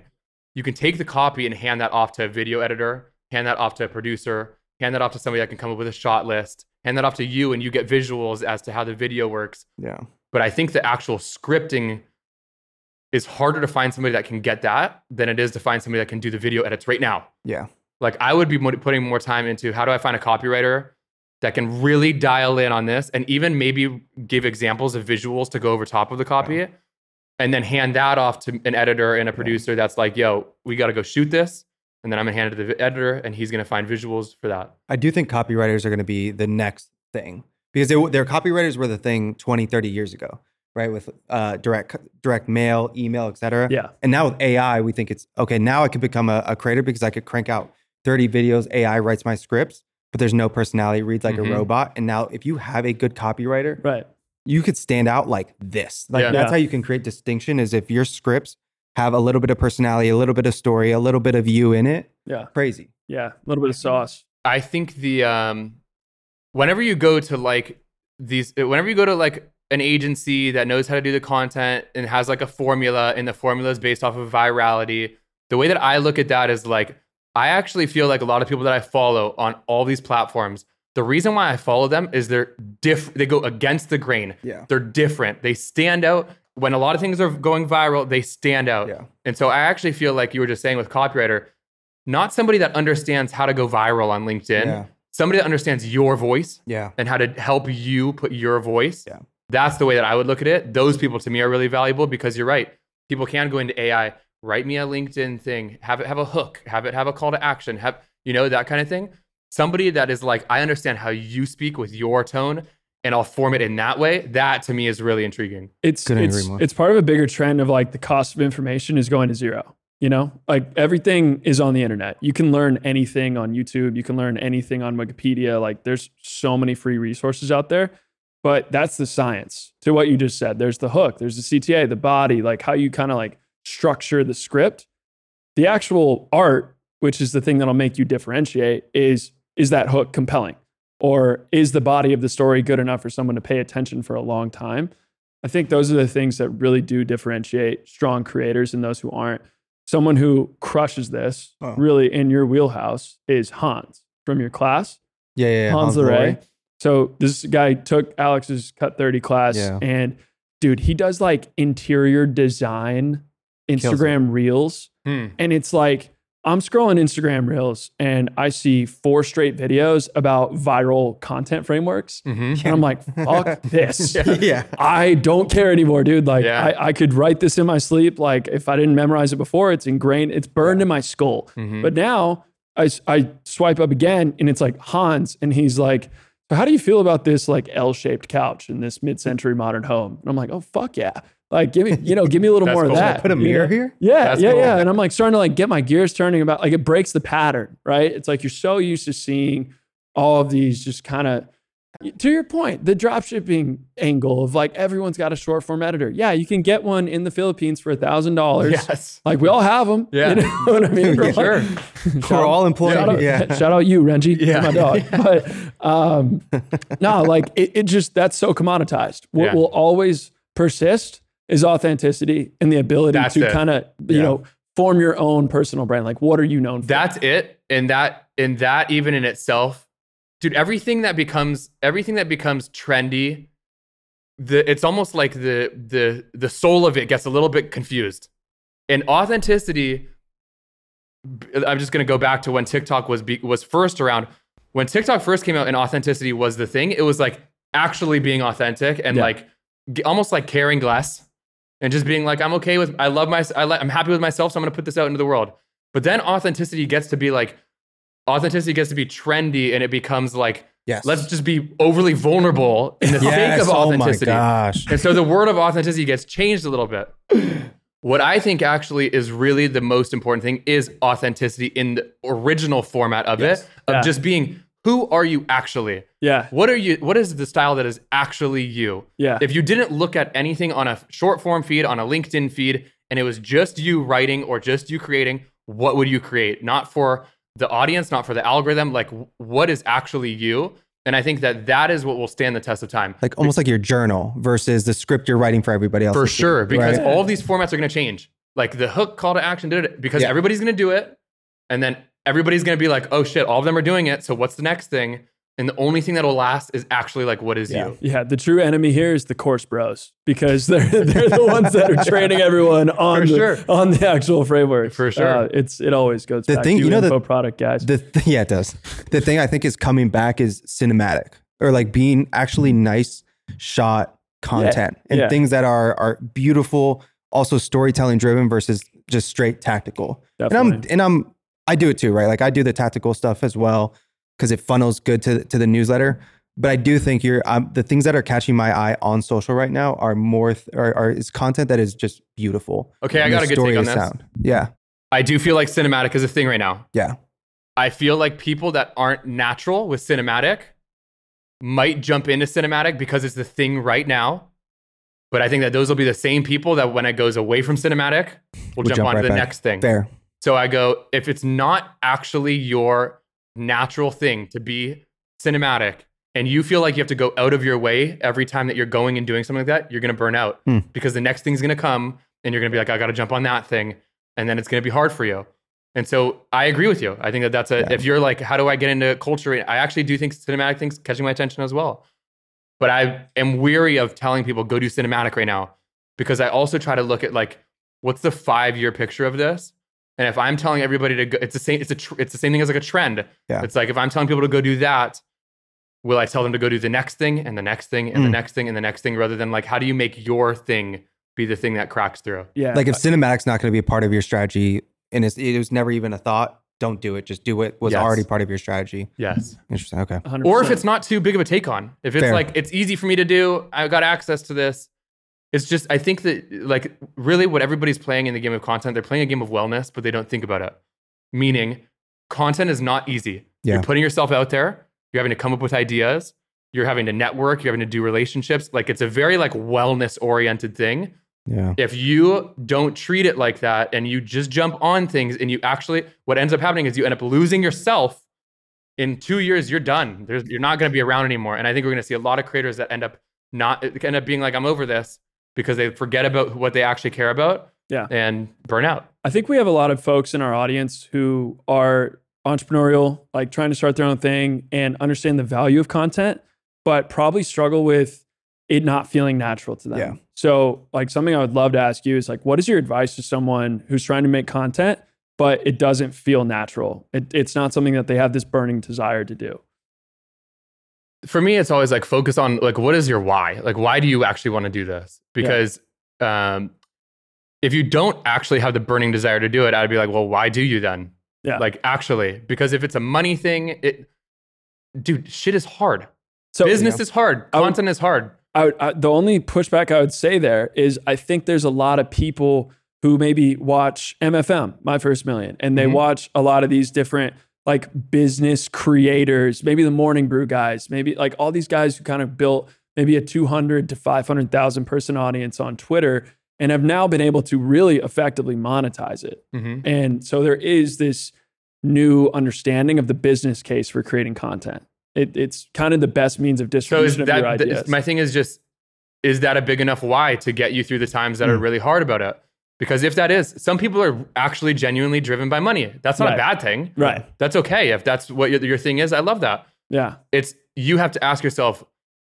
Speaker 3: you can take the copy and hand that off to a video editor, hand that off to a producer, hand that off to somebody that can come up with a shot list, hand that off to you, and you get visuals as to how the video works.
Speaker 2: Yeah.
Speaker 3: But I think the actual scripting is harder to find somebody that can get that than it is to find somebody that can do the video edits right now.
Speaker 2: Yeah.
Speaker 3: Like I would be putting more time into how do I find a copywriter that can really dial in on this and even maybe give examples of visuals to go over top of the copy and then hand that off to an editor and a producer that's like, yo, we got to go shoot this. And then I'm going to hand it to the editor and he's going to find visuals for that.
Speaker 2: I do think copywriters are going to be the next thing because they, their copywriters were the thing 20, 30 years ago, right? With uh, direct direct mail, email, etc.
Speaker 4: Yeah.
Speaker 2: And now with AI, we think it's okay. Now I could become a, a creator because I could crank out 30 videos. AI writes my scripts, but there's no personality, reads like
Speaker 3: Mhm.
Speaker 2: a robot. And now if you have a good copywriter,
Speaker 4: Right.
Speaker 2: You could stand out like this. Like
Speaker 3: Yeah.
Speaker 2: that's
Speaker 4: Yeah.
Speaker 2: how you can create distinction is if your scripts have a little bit of personality, a little bit of story, a little bit of you in it.
Speaker 4: Yeah.
Speaker 2: Crazy.
Speaker 4: Yeah. A little bit of sauce.
Speaker 3: I think the um whenever you go to like these whenever you go to like an agency that knows how to do the content and has like a formula and the formula is based off of virality, the way that I look at that is like I actually feel like a lot of people that I follow on all these platforms, the reason why I follow them is they're diff they go against the grain.
Speaker 2: Yeah.
Speaker 3: They're different. They stand out when a lot of things are going viral, they stand out.
Speaker 2: Yeah.
Speaker 3: And so I actually feel like you were just saying with copywriter, not somebody that understands how to go viral on LinkedIn,
Speaker 2: Yeah.
Speaker 3: somebody that understands your voice
Speaker 2: Yeah.
Speaker 3: and how to help you put your voice.
Speaker 2: Yeah.
Speaker 3: That's the way that I would look at it. Those people to me are really valuable because you're right. People can go into AI, write me a LinkedIn thing, have it have a hook, have it have a call to action, have you know that kind of thing. Somebody that is like, I understand how you speak with your tone and I'll form it in that way. That to me is really intriguing.
Speaker 4: It's
Speaker 2: Couldn't
Speaker 4: it's it's part of a bigger trend of like the cost of information is going to zero. You know, like everything is on the internet. You can learn anything on YouTube. You can learn anything on Wikipedia. Like there's so many free resources out there. But that's the science to what you just said. There's the hook, there's the CTA, the body, like how you kind of like structure the script. The actual art, which is the thing that'll make you differentiate, is is that hook compelling? Or is the body of the story good enough for someone to pay attention for a long time? I think those are the things that really do differentiate strong creators and those who aren't. Someone who crushes this
Speaker 2: Oh.
Speaker 4: really in your wheelhouse is Hans from your class.
Speaker 2: Yeah. Yeah. yeah.
Speaker 4: Hans Leray. So this guy took Alex's Cut 30 class
Speaker 2: Yeah.
Speaker 4: and dude, he does like interior design Instagram reels.
Speaker 3: Hmm.
Speaker 4: And it's like, I'm scrolling Instagram reels and I see four straight videos about viral content frameworks.
Speaker 3: Mhm.
Speaker 4: And I'm like, fuck this.
Speaker 2: yeah.
Speaker 4: I don't care anymore, dude. Like,
Speaker 3: Yeah.
Speaker 4: I, I could write this in my sleep. Like, if I didn't memorize it before, it's ingrained, it's burned in my skull.
Speaker 3: Mhm.
Speaker 4: But now I swipe up again and it's like Hans, and he's like, So, how do you feel about this like L shaped couch in this mid century modern home? And I'm like, Oh, fuck yeah. Like, give me, you know, give me a little more
Speaker 3: cool.
Speaker 4: of that.
Speaker 2: Put a mirror
Speaker 4: know?
Speaker 2: here.
Speaker 4: Yeah,
Speaker 3: That's
Speaker 4: yeah,
Speaker 3: cool.
Speaker 4: yeah. And I'm like starting to like get my gears turning about like it breaks the pattern, right? It's like you're so used to seeing all of these just kind of to your point, the drop shipping angle of like everyone's got a short form editor. Yeah, you can get one in the Philippines for a thousand dollars.
Speaker 3: Yes.
Speaker 4: Like we all have them.
Speaker 3: Yeah.
Speaker 4: You know what I mean?
Speaker 2: Yeah,
Speaker 3: sure.
Speaker 4: Shout
Speaker 2: We're all employed.
Speaker 4: Shout out,
Speaker 2: Yeah.
Speaker 4: shout out you, Renji.
Speaker 3: Yeah.
Speaker 4: my dog. But um, no, like it, it just that's so commoditized. What
Speaker 3: Yeah.
Speaker 4: will always persist is authenticity and the ability
Speaker 3: That's
Speaker 4: to kind of you
Speaker 2: Yeah.
Speaker 4: know form your own personal brand. Like, what are you known for?
Speaker 3: That's it. And that and that even in itself, dude, everything that becomes everything that becomes trendy, the it's almost like the the the soul of it gets a little bit confused. And authenticity I'm just going to go back to when TikTok was be, was first around. When TikTok first came out and authenticity was the thing, it was like actually being authentic and
Speaker 4: Yeah.
Speaker 3: like almost like caring less and just being like I'm okay with I love my I li- I'm happy with myself so I'm going to put this out into the world. But then authenticity gets to be like authenticity gets to be trendy and it becomes like
Speaker 2: Yes.
Speaker 3: let's just be overly vulnerable in the
Speaker 2: yes.
Speaker 3: sake of authenticity.
Speaker 2: Oh my
Speaker 3: authenticity.
Speaker 2: gosh.
Speaker 3: And so the word of authenticity gets changed a little bit. What I think actually is really the most important thing is authenticity in the original format of it, of
Speaker 4: Yeah.
Speaker 3: just being who are you actually?
Speaker 4: yeah,
Speaker 3: What are you what is the style that is actually you?
Speaker 4: yeah,
Speaker 3: If you didn't look at anything on a short form feed, on a LinkedIn feed, and it was just you writing or just you creating, what would you create? Not for the audience, not for the algorithm, like what is actually you? And I think that that is what will stand the test of time.
Speaker 2: Like almost like your journal versus the script you're writing for everybody else.
Speaker 3: For
Speaker 2: to see,
Speaker 3: sure, because
Speaker 2: right?
Speaker 3: all of these formats are going to change. Like the hook call to action did it because
Speaker 2: Yeah.
Speaker 3: everybody's going to do it, and then everybody's going to be like, "Oh shit, all of them are doing it. So what's the next thing?" And the only thing that'll last is actually like what is
Speaker 2: Yeah.
Speaker 3: you.
Speaker 4: Yeah, the true enemy here is the course bros because they're they're the ones that are training everyone on
Speaker 3: For
Speaker 4: the,
Speaker 3: sure.
Speaker 4: on the actual framework.
Speaker 3: For sure.
Speaker 4: Uh, it's it always goes
Speaker 2: The
Speaker 4: back
Speaker 2: thing-
Speaker 4: to
Speaker 2: you know the-
Speaker 4: product guys.
Speaker 2: The th- yeah, it does. The thing I think is coming back is cinematic or like being actually nice shot content and
Speaker 4: yeah.
Speaker 2: things that are are beautiful, also storytelling driven versus just straight tactical. And I'm and I'm I do it too, right? Like I do the tactical stuff as well because it funnels good to to the newsletter. But I do think you're um, the things that are catching my eye on social right now are more th- are, are is content that is just beautiful.
Speaker 3: Okay, I got a good take on this.
Speaker 2: sound. Yeah,
Speaker 3: I do feel like cinematic is a thing right now.
Speaker 2: yeah,
Speaker 3: I feel like people that aren't natural with cinematic might jump into cinematic because it's the thing right now. But I think that those will be the same people that when it goes away from cinematic, will
Speaker 2: We'll
Speaker 3: jump,
Speaker 2: jump
Speaker 3: onto
Speaker 2: right
Speaker 3: the
Speaker 2: back.
Speaker 3: next thing.
Speaker 2: fair.
Speaker 3: So I go, if it's not actually your natural thing to be cinematic and you feel like you have to go out of your way every time that you're going and doing something like that, you're going to burn out
Speaker 2: Hmm.
Speaker 3: because the next thing's going to come and you're going to be like, I got to jump on that thing. And then it's going to be hard for you. And so I agree with you. I think that that's a,
Speaker 2: Yeah.
Speaker 3: if you're like, how do I get into culture? I actually do think cinematic things catching my attention as well. But I am weary of telling people go do cinematic right now because I also try to look at like, what's the five year picture of this? And if I'm telling everybody to go, it's the same. It's a. Tr- it's the same thing as like a trend.
Speaker 2: Yeah.
Speaker 3: It's like if I'm telling people to go do that, will I tell them to go do the next thing and the next thing and the
Speaker 2: Mm.
Speaker 3: next thing and the next thing, rather than like how do you make your thing be the thing that cracks through?
Speaker 4: yeah,
Speaker 2: Like if cinematic's not going to be a part of your strategy and it's, it was never even a thought, don't do it. Just do what was
Speaker 3: Yes.
Speaker 2: already part of your strategy.
Speaker 3: Yes.
Speaker 2: Interesting. Okay.
Speaker 4: 100%.
Speaker 3: Or if it's not too big of a take on, if it's
Speaker 2: Fair.
Speaker 3: like it's easy for me to do, I got access to this. It's just I think that like really what everybody's playing in the game of content, they're playing a game of wellness, but they don't think about it. Meaning, content is not easy.
Speaker 2: Yeah.
Speaker 3: You're putting yourself out there. You're having to come up with ideas. You're having to network. You're having to do relationships. Like it's a very like wellness oriented thing.
Speaker 2: Yeah.
Speaker 3: If you don't treat it like that and you just jump on things and you actually, what ends up happening is you end up losing yourself. In two years, you're done. There's, you're not going to be around anymore. And I think we're going to see a lot of creators that end up not end up being like, I'm over this because they forget about what they actually care about.
Speaker 4: Yeah.
Speaker 3: And burn out.
Speaker 4: I think we have a lot of folks in our audience who are entrepreneurial, like trying to start their own thing and understand the value of content, but probably struggle with it not feeling natural to them.
Speaker 2: Yeah.
Speaker 4: So, like something I would love to ask you is like, what is your advice to someone who's trying to make content, but it doesn't feel natural? It, it's not something that they have this burning desire to do.
Speaker 3: For me it's always like focus on like what is your why? Like why do you actually want to do this? Because um if you don't actually have the burning desire to do it i'd be like well why do you then?
Speaker 4: Yeah.
Speaker 3: like actually because if it's a money thing it dude shit is hard.
Speaker 4: So,
Speaker 3: business is hard.
Speaker 4: I would-
Speaker 3: content is hard.
Speaker 4: I, would- I, the only pushback I would say there is I think there's a lot of people who maybe watch MFM, My First Million, and they
Speaker 3: Mhm.
Speaker 4: watch a lot of these different like business creators, maybe the Morning Brew guys, maybe like all these guys who kind of built maybe a 200 to 500,000 person audience on Twitter and have now been able to really effectively monetize it.
Speaker 3: Mhm.
Speaker 4: And so there is this new understanding of the business case for creating content. It, it's kind of the best means of
Speaker 3: so is
Speaker 4: distribution of your
Speaker 3: that th- my thing is just is that a big enough why to get you through the times that are
Speaker 2: Mm.
Speaker 3: really hard about it because if that is some people are actually genuinely driven by money that's not
Speaker 4: Right.
Speaker 3: a bad thing
Speaker 4: right.
Speaker 3: that's okay if that's what your, your thing is i love that
Speaker 4: Yeah.
Speaker 3: it's you have to ask yourself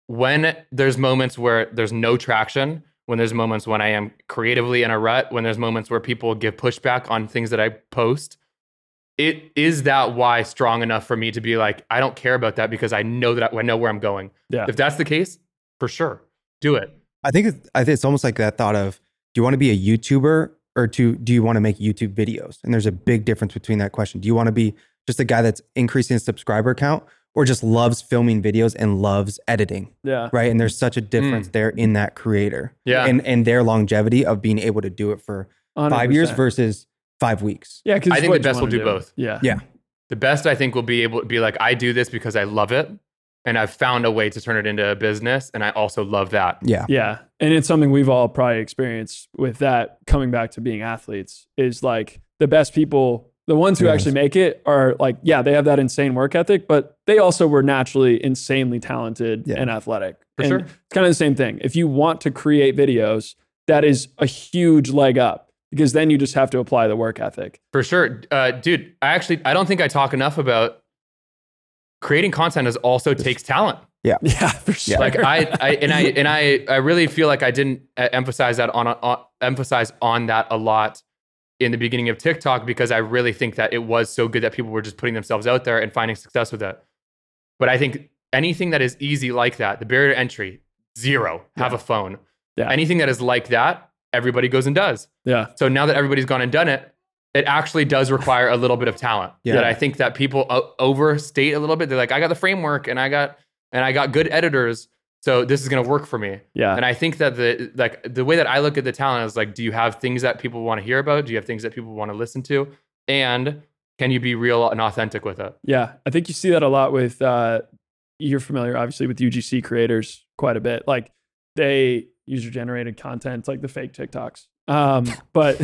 Speaker 3: when there's moments where there's no traction when there's moments when i am creatively in a rut when there's moments where people give pushback on things that i post it is that why strong enough for me to be like i don't care about that because i know that i, I know where i'm going
Speaker 4: Yeah.
Speaker 3: if that's the case for sure do it
Speaker 2: I think it's, I think it's almost like that thought of do you want to be a YouTuber or to do you want to make YouTube videos? And there's a big difference between that question. Do you want to be just a guy that's increasing his subscriber count or just loves filming videos and loves editing?
Speaker 4: Yeah.
Speaker 2: Right. And there's such a difference mm. there in that creator
Speaker 3: yeah
Speaker 2: and, and their longevity of being able to do it for five years versus five weeks.
Speaker 4: Yeah, because
Speaker 3: I think the best will do both.
Speaker 4: Yeah.
Speaker 2: Yeah.
Speaker 3: the best i think will be able to be like i do this because i love it and i've found a way to turn it into a business and i also love that
Speaker 2: Yeah.
Speaker 4: Yeah. And it's something we've all probably experienced with that coming back to being athletes is like the best people, the ones who
Speaker 2: Yes.
Speaker 4: actually make it are like, yeah, they have that insane work ethic, but they also were naturally insanely talented
Speaker 2: Yeah.
Speaker 4: and athletic.
Speaker 3: For
Speaker 4: and
Speaker 3: sure.
Speaker 4: It's kind of the same thing. If you want to create videos, that is a huge leg up because then you just have to apply the work ethic.
Speaker 3: For sure, uh, dude. I actually I don't think I talk enough about creating content is also takes talent.
Speaker 4: Yeah, yeah, for sure.
Speaker 3: Like I, I and I and I, I really feel like I didn't uh, emphasize that on, on emphasize on that a lot in the beginning of TikTok because I really think that it was so good that people were just putting themselves out there and finding success with it. But I think anything that is easy like that, the barrier to entry, zero, have
Speaker 4: Yeah.
Speaker 3: a phone.
Speaker 4: Yeah.
Speaker 3: Anything that is like that, everybody goes and does.
Speaker 4: yeah,
Speaker 3: So now that everybody's gone and done it, it actually does require a little bit of talent.
Speaker 2: Yeah.
Speaker 3: That I think that people o- overstate a little bit. They're like, I got the framework and I got and I got good editors, so this is gonna work for me.
Speaker 4: yeah,
Speaker 3: And I think that the like the way that I look at the talent is like, do you have things that people want to hear about? Do you have things that people want to listen to? And can you be real and authentic with it?
Speaker 4: yeah. I think you see that a lot with. Uh, you're familiar, obviously, with UGC creators quite a bit. Like they user generated content, like the fake TikToks. Um, but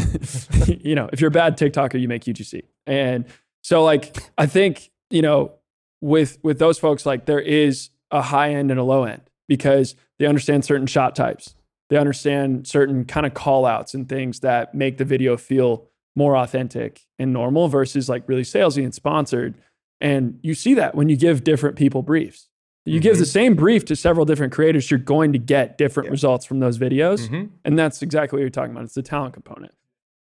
Speaker 4: you know, if you're a bad TikToker, you make UGC. And so, like, I think you know, with with those folks, like there is a high end and a low end because they understand certain shot types. They understand certain kind of call outs and things that make the video feel more authentic and normal versus like really salesy and sponsored. And you see that when you give different people briefs. You give the same brief to several different creators, you're going to get different results from those videos.
Speaker 3: Mhm.
Speaker 4: And that's exactly what you're talking about. It's the talent component.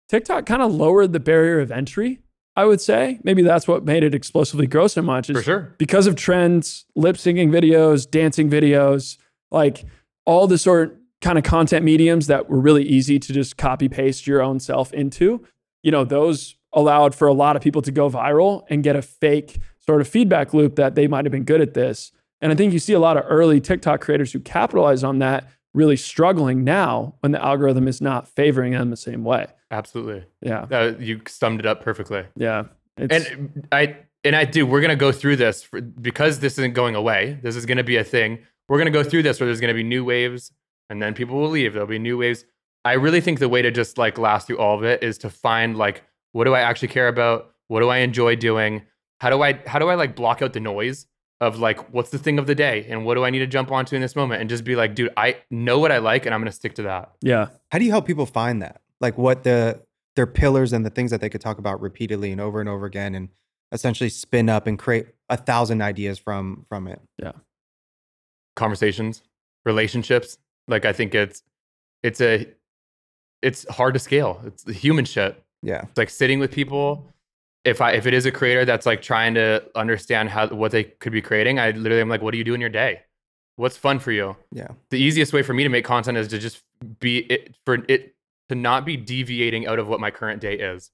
Speaker 4: TikTok kind of lowered the barrier of entry, I would say. Maybe that's what made it explosively grow so much. Is
Speaker 3: For sure.
Speaker 4: because of trends, lip syncing videos, dancing videos, like all the sort kind of content mediums that were really easy to just copy paste your own self into. You know, those allowed for a lot of people to go viral and get a fake sort of feedback loop that they might have been good at this. And I think you see a lot of early TikTok creators who capitalize on that really struggling now when the algorithm is not favoring them the same way.
Speaker 3: Absolutely.
Speaker 4: Yeah.
Speaker 3: Uh, you summed it up perfectly.
Speaker 4: Yeah. It's,
Speaker 3: and I and I do. We're gonna go through this for, because this isn't going away. This is gonna be a thing. We're gonna go through this where there's gonna be new waves, and then people will leave. There'll be new waves. I really think the way to just like last through all of it is to find like what do I actually care about? What do I enjoy doing? How do I how do I like block out the noise of like what's the thing of the day and what do I need to jump onto in this moment and just be like, dude, I know what I like and I'm gonna stick to that.
Speaker 4: yeah.
Speaker 2: How do you help people find that? Like what the their pillars and the things that they could talk about repeatedly and over and over again and essentially spin up and create a thousand ideas from from it. Yeah.
Speaker 3: Conversations, relationships. Like I think it's it's a it's hard to scale. It's the human shit.
Speaker 2: Yeah.
Speaker 3: It's like sitting with people. If I if it is a creator that's like trying to understand how what they could be creating, I literally am like, what do you do in your day? What's fun for you?
Speaker 2: Yeah.
Speaker 3: The easiest way for me to make content is to just be it for it to not be deviating out of what my current day is.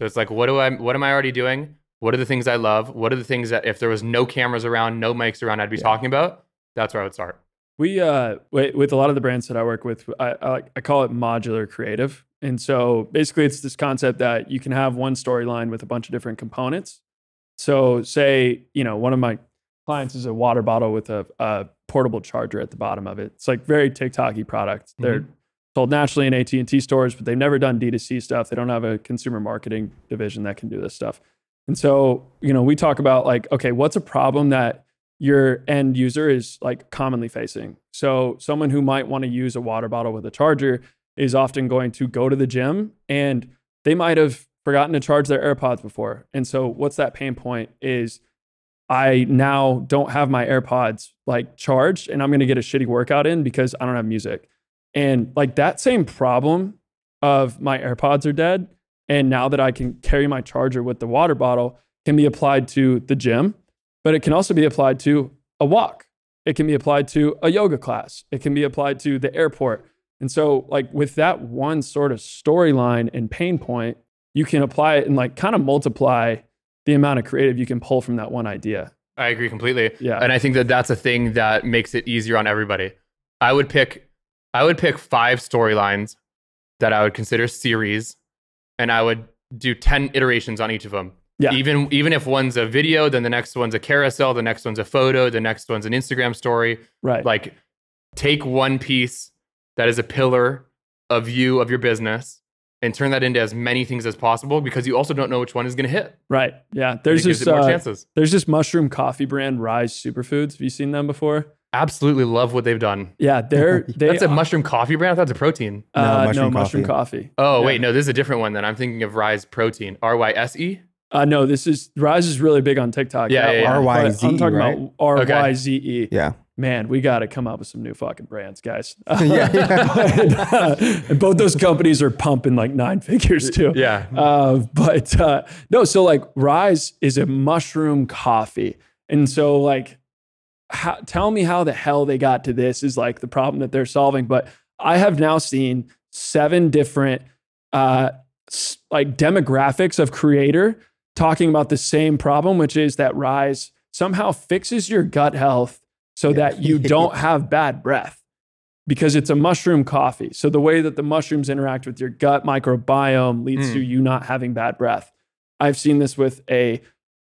Speaker 3: So it's like, what do I what am I already doing? What are the things I love? What are the things that if there was no cameras around, no mics around, I'd be
Speaker 2: Yeah.
Speaker 3: talking about? That's where I would start.
Speaker 4: We uh with, with a lot of the brands that I work with, I, I I call it modular creative, and so basically it's this concept that you can have one storyline with a bunch of different components. So say you know one of my clients is a water bottle with a, a portable charger at the bottom of it. It's like very TikTok-y product. They're mm-hmm. sold nationally in AT and T stores, but they've never done D2C stuff. They don't have a consumer marketing division that can do this stuff. And so you know we talk about like okay, what's a problem that your end user is like commonly facing. So someone who might want to use a water bottle with a charger is often going to go to the gym and they might have forgotten to charge their AirPods before. And so what's that pain point is I now don't have my AirPods like charged and I'm going to get a shitty workout in because I don't have music. And like that same problem of my AirPods are dead and now that I can carry my charger with the water bottle can be applied to the gym but it can also be applied to a walk. It can be applied to a yoga class. It can be applied to the airport. And so, like, with that one sort of storyline and pain point, you can apply it and like kind of multiply the amount of creative you can pull from that one idea.
Speaker 3: I agree completely.
Speaker 4: Yeah.
Speaker 3: And I think that that's a thing that makes it easier on everybody. I would pick I would pick 5 storylines that I would consider series and I would do 10 iterations on each of them.
Speaker 4: Yeah.
Speaker 3: Even even if one's a video, then the next one's a carousel, the next one's a photo, the next one's an Instagram story.
Speaker 4: Right.
Speaker 3: Like take one piece that is a pillar of you of your business and turn that into as many things as possible because you also don't know which one is going to hit.
Speaker 4: right. Yeah. There's
Speaker 3: it gives
Speaker 4: this
Speaker 3: it more
Speaker 4: uh,
Speaker 3: chances.
Speaker 4: there's this mushroom coffee brand, RYZE Superfoods. Have you seen them before?
Speaker 3: Absolutely love what they've done.
Speaker 4: Yeah, they're they
Speaker 3: That's a mushroom coffee brand. I thought it's a protein.
Speaker 4: uh,
Speaker 2: No,
Speaker 4: no
Speaker 2: mushroom
Speaker 4: mushroom
Speaker 2: coffee.
Speaker 4: coffee.
Speaker 3: Oh
Speaker 4: Yeah.
Speaker 3: wait, no, this is a different one. Then I'm thinking of RYSE Protein. R Y S E.
Speaker 4: Uh, no, this is Rise is really big on TikTok.
Speaker 3: Yeah,
Speaker 4: that
Speaker 3: yeah, yeah.
Speaker 4: one, but
Speaker 2: RYZE,
Speaker 4: I'm talking
Speaker 2: right?
Speaker 4: about R Y Z E.
Speaker 2: Yeah.
Speaker 4: Man, we got to come up with some new fucking brands, guys.
Speaker 2: Yeah, yeah.
Speaker 4: and both those companies are pumping like nine figures too.
Speaker 3: Yeah.
Speaker 4: Uh, but uh, no, so like RYZE is a mushroom coffee. And so, like, how, tell me how the hell they got to this is like the problem that they're solving. But I have now seen seven different, uh, like, demographics of creator talking about the same problem, which is that RYZE somehow fixes your gut health so that you don't have bad breath because it's a mushroom coffee. So the way that the mushrooms interact with your gut microbiome leads
Speaker 3: Mm.
Speaker 4: to you not having bad breath. I've seen this with a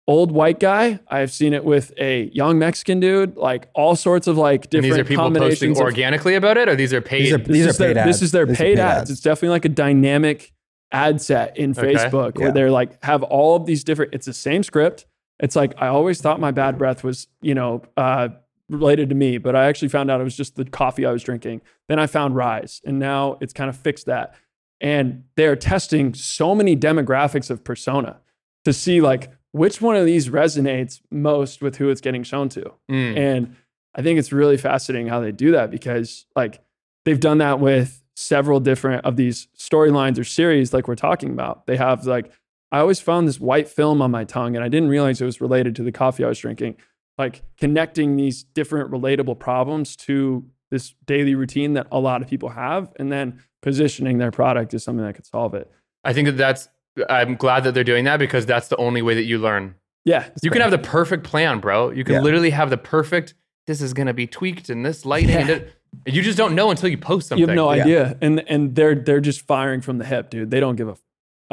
Speaker 4: old white guy. I've seen it with a young Mexican dude. Like all sorts of like
Speaker 3: And
Speaker 4: different
Speaker 3: these are people posting
Speaker 4: combinations. of-
Speaker 3: organically about it, or these are paid?
Speaker 2: These are
Speaker 4: this
Speaker 2: these
Speaker 4: is
Speaker 2: are
Speaker 4: their,
Speaker 2: paid ads.
Speaker 4: This is their
Speaker 2: These are
Speaker 4: paid, ads. It's definitely like a dynamic ad set in
Speaker 3: Okay.
Speaker 4: Facebook where they're like have all of these different. It's the same script. It's like I always thought my bad breath was you know uh, related to me, but I actually found out it was just the coffee I was drinking. Then I found RYZE, and now it's kind of fixed that. And they're testing so many demographics of persona to see like which one of these resonates most with who it's getting shown to.
Speaker 3: Mm.
Speaker 4: And I think it's really fascinating how they do that because like they've done that with several different of these storylines or series like we're talking about. They have like I always found this white film on my tongue and I didn't realize it was related to the coffee I was drinking. Like connecting these different relatable problems to this daily routine that a lot of people have and then positioning their product as something that could solve it.
Speaker 3: I think that that's. I'm glad that they're doing that because that's the only way that you learn.
Speaker 4: Yeah.
Speaker 3: You can have the perfect plan, bro. You can
Speaker 2: Yeah.
Speaker 3: literally have the perfect. This is gonna be tweaked and this lighting. And it, you just don't know until you post something.
Speaker 4: You have no
Speaker 2: Yeah.
Speaker 4: idea, and and they're they're just firing from the hip, dude. They don't give a.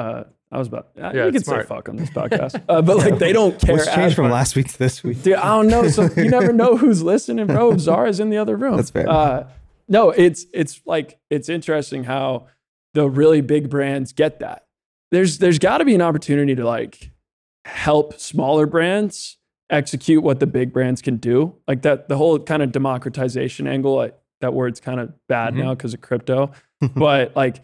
Speaker 4: Uh, I was about. Uh,
Speaker 3: Yeah,
Speaker 4: you can
Speaker 3: it's
Speaker 4: say fuck on this podcast, uh, but like they don't care.
Speaker 2: What's changed from
Speaker 4: much.
Speaker 2: last week to this week?
Speaker 4: Dude, I don't know. So you never know who's listening, bro. If Zara's in the other room.
Speaker 2: That's fair.
Speaker 4: Uh, no, it's it's like it's interesting how the really big brands get that. There's there's got to be an opportunity to like help smaller brands execute what the big brands can do. Like that, the whole kind of democratization angle. Like, that word's kind of bad
Speaker 3: Mhm.
Speaker 4: now because of crypto, but like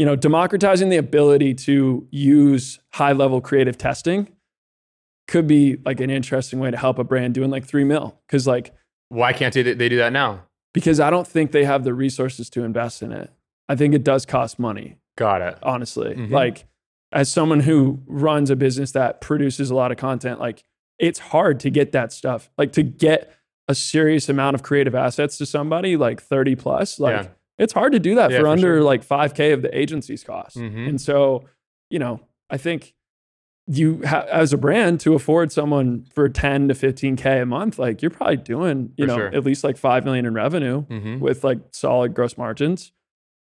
Speaker 4: you know, democratizing the ability to use high level creative testing could be like an interesting way to help a brand doing like three mil. Cause like,
Speaker 3: Why can't they, they do that now?
Speaker 4: because I don't think they have the resources to invest in it. I think it does cost money,
Speaker 3: Got it.
Speaker 4: honestly.
Speaker 3: Mhm.
Speaker 4: Like, as someone who runs a business that produces a lot of content, like, it's hard to get that stuff. Like, to get a serious amount of creative assets to somebody, like 30 plus, like,
Speaker 3: Yeah.
Speaker 4: It's hard to do that
Speaker 3: Yeah,
Speaker 4: for
Speaker 3: for
Speaker 4: under
Speaker 3: sure.
Speaker 4: like 5K of the agency's cost.
Speaker 3: Mhm.
Speaker 4: And so, you know, I think you ha- as a brand to afford someone for 10 to 15k a month like you're probably doing you
Speaker 3: For
Speaker 4: know
Speaker 3: sure.
Speaker 4: at least like 5 million in revenue
Speaker 3: hmm
Speaker 4: with like solid gross margins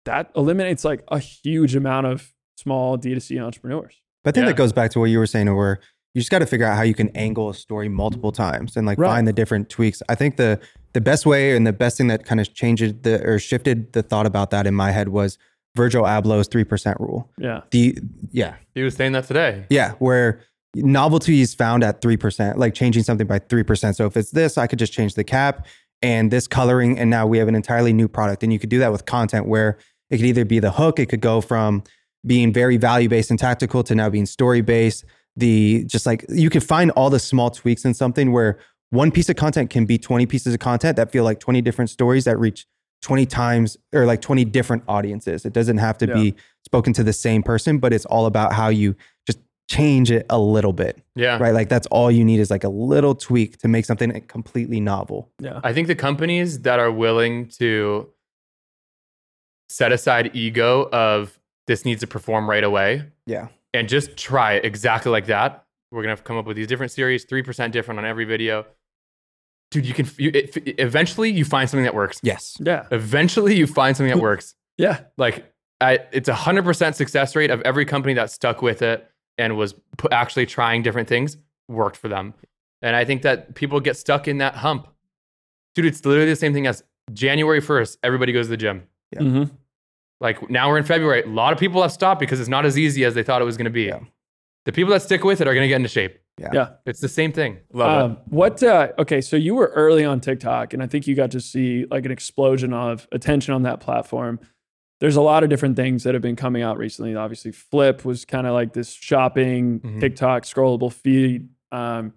Speaker 4: that eliminates like a huge amount of small d2c entrepreneurs
Speaker 2: But I think
Speaker 3: Yeah.
Speaker 2: that goes back to what you were saying, where you just got to figure out how you can angle a story multiple times and like
Speaker 4: Right.
Speaker 2: find the different tweaks. I think the the best way and the best thing that kind of changed the or shifted the thought about that in my head was Virgil Abloh's three percent rule.
Speaker 4: yeah
Speaker 2: The yeah
Speaker 3: He was saying that today.
Speaker 2: yeah where novelty is found at three percent, like changing something by three percent. So if it's this, I could just change the cap and this coloring, and now we have an entirely new product. And you could do that with content where it could either be the hook, it could go from being very value based and tactical to now being story based. The just like you could find all the small tweaks in something where one piece of content can be 20 pieces of content that feel like 20 different stories that reach 20 times or like 20 different audiences. It doesn't have to
Speaker 4: Yeah.
Speaker 2: be spoken to the same person, but it's all about how you just change it a little bit,
Speaker 3: Yeah.
Speaker 2: right? Like that's all you need is like a little tweak to make something completely novel.
Speaker 4: yeah
Speaker 3: I think the companies that are willing to set aside ego of this needs to perform right away
Speaker 2: Yeah.
Speaker 3: and just try it exactly like that. We're gonna come up with these different series, three percent different on every video. Dude, you can you, it, eventually you find something that works.
Speaker 2: Yes.
Speaker 4: yeah
Speaker 3: Eventually you find something that works.
Speaker 4: yeah
Speaker 3: Like I, it's a hundred percent success rate of every company that stuck with it and was pu- actually trying different things worked for them. And I think that people get stuck in that hump. Dude, it's literally the same thing as January 1st, everybody goes to the gym.
Speaker 2: Yeah.
Speaker 4: Mhm.
Speaker 3: Like now we're in February. A lot of people have stopped because it's not as easy as they thought it was going to be.
Speaker 2: Yeah.
Speaker 3: The people that stick with it are going to get into shape.
Speaker 2: Yeah.
Speaker 4: yeah
Speaker 3: It's the same thing. Love
Speaker 4: Um, what? Uh, okay, so you were early on TikTok, and I think you got to see like an explosion of attention on that platform. there's a lot of different things that have been coming out recently. Obviously, Flip was kind of like this shopping
Speaker 3: Mhm.
Speaker 4: TikTok scrollable feed. Um,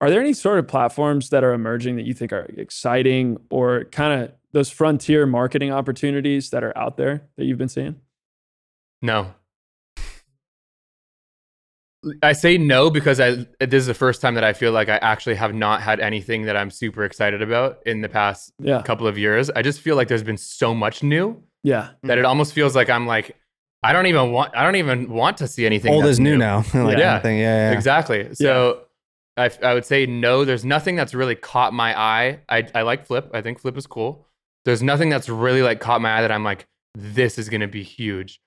Speaker 4: are there any sort of platforms that are emerging that you think are exciting or kind of those frontier marketing opportunities that are out there that you've been seeing?
Speaker 3: No. I say no because I this is the first time that I feel like I actually have not had anything that I'm super excited about in the past
Speaker 4: Yeah.
Speaker 3: couple of years. I just feel like there's been so much new
Speaker 4: Yeah.
Speaker 3: that it almost feels like I'm like I don't even want I don't even want to see anything
Speaker 2: Old
Speaker 3: that's
Speaker 2: is new, now. like
Speaker 3: Yeah.
Speaker 2: yeah. Thing. yeah, yeah.
Speaker 3: Exactly. So I, I would say no. There's nothing that's really caught my eye. I, I like Flip. I think Flip is cool. There's nothing that's really like caught my eye that I'm like, this is going to be huge.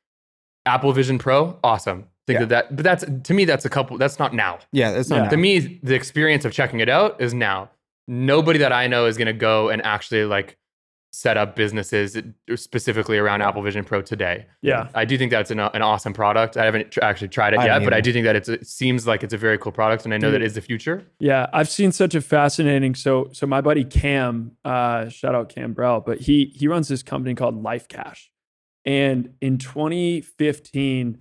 Speaker 3: Apple Vision Pro, awesome. Think
Speaker 2: Yeah.
Speaker 3: that that, but that's to me that's a couple. That's not now.
Speaker 2: Yeah, it's not
Speaker 4: Yeah.
Speaker 3: To me, the experience of checking it out is now. Nobody that I know is going to go and actually like set up businesses specifically around Apple Vision Pro today.
Speaker 4: Yeah.
Speaker 3: I do think that's an, an awesome product. I haven't tr- actually tried it
Speaker 2: I
Speaker 3: yet,
Speaker 2: haven't
Speaker 3: but I do think that it's, it seems like it's a very cool product, and I know that
Speaker 4: Dude.
Speaker 3: is the future.
Speaker 4: Yeah, I've seen such a fascinating. So, so my buddy Cam, uh, shout out Cam Brell, but he he runs this company called Life Cash, and in 2015,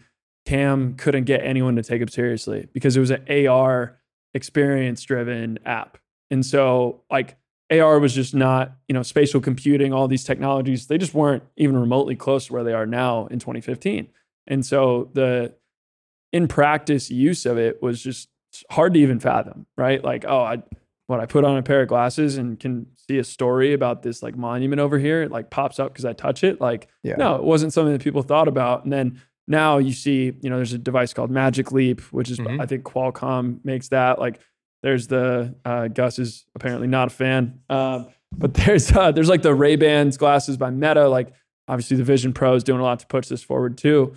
Speaker 4: Cam couldn't get anyone to take him seriously because it was an AR experience driven app, and so like AR was just not you know spatial computing, all these technologies, they just weren't even remotely close to where they are now in 2015, and so the in practice use of it was just hard to even fathom, right? Like, oh, I what I put on a pair of glasses and can see a story about this like monument over here. It like pops up because I touch it. Like,
Speaker 2: Yeah.
Speaker 4: no, it wasn't something that people thought about. And then now you see, you know, there's a device called Magic Leap, which is
Speaker 3: Mhm.
Speaker 4: I think Qualcomm makes that. Like, there's the uh, Gus is apparently not a fan, um, but there's uh, there's like the Ray Bans glasses by Meta. Like, obviously the Vision Pro is doing a lot to push this forward too.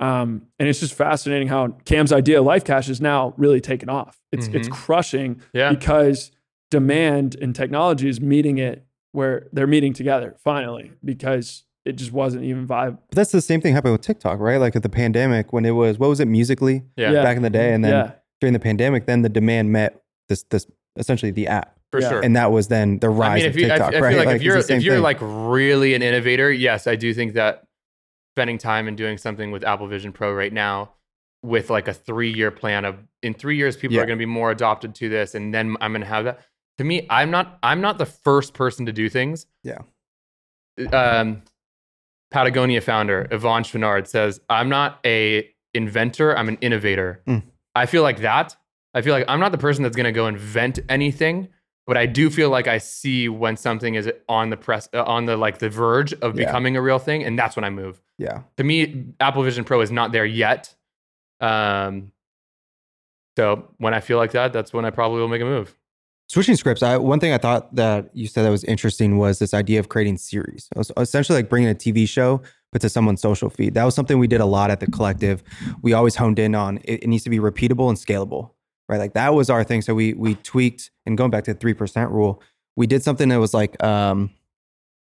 Speaker 4: Um, and it's just fascinating how Cam's idea of Life Cash is now really taken off. It's it's
Speaker 3: Mhm.
Speaker 4: crushing
Speaker 3: Yeah.
Speaker 4: because demand and technology is meeting it where they're meeting together finally because it just wasn't even viable.
Speaker 2: But that's the same thing happened with TikTok, right? Like at the pandemic when it was what was it Musical.ly
Speaker 3: Yeah,
Speaker 4: Yeah.
Speaker 2: back in the day, and then
Speaker 4: yeah,
Speaker 2: during the pandemic, then the demand met this this essentially the app,
Speaker 3: for
Speaker 4: Yeah.
Speaker 3: sure.
Speaker 2: and that was then the
Speaker 3: I
Speaker 2: rise
Speaker 3: mean,
Speaker 2: of
Speaker 3: if you, I,
Speaker 2: TikTok,
Speaker 3: I feel
Speaker 2: right?
Speaker 3: like,
Speaker 2: Like,
Speaker 3: if you're
Speaker 2: it's
Speaker 3: if you're
Speaker 2: thing.
Speaker 3: like really an innovator, yes, I do think that spending time and doing something with Apple Vision Pro right now, with like a three year plan of in three years people
Speaker 2: Yeah.
Speaker 3: are going to be more adopted to this, and then I'm going to have that. To me, I'm not I'm not the first person to do things.
Speaker 2: Yeah.
Speaker 3: Um, Patagonia founder Yvon Chouinard says, "I'm not a inventor. I'm an innovator."
Speaker 2: Mm.
Speaker 3: I feel like that. I feel like I'm not the person that's going to go invent anything, but I do feel like I see when something is on the press, uh, on the like the verge of
Speaker 2: Yeah.
Speaker 3: becoming a real thing, and that's when I move.
Speaker 2: yeah,
Speaker 3: To me, Apple Vision Pro is not there yet. Um, so when I feel like that, that's when I probably will make a move.
Speaker 2: Switching scripts. I, one thing I thought that you said that was interesting was this idea of creating series. It was essentially like bringing a TV show, but to someone's social feed. That was something we did a lot at the collective. We always honed in on it, it needs to be repeatable and scalable, right? Like that was our thing. So we we tweaked and going back to the three percent rule, we did something that was like um,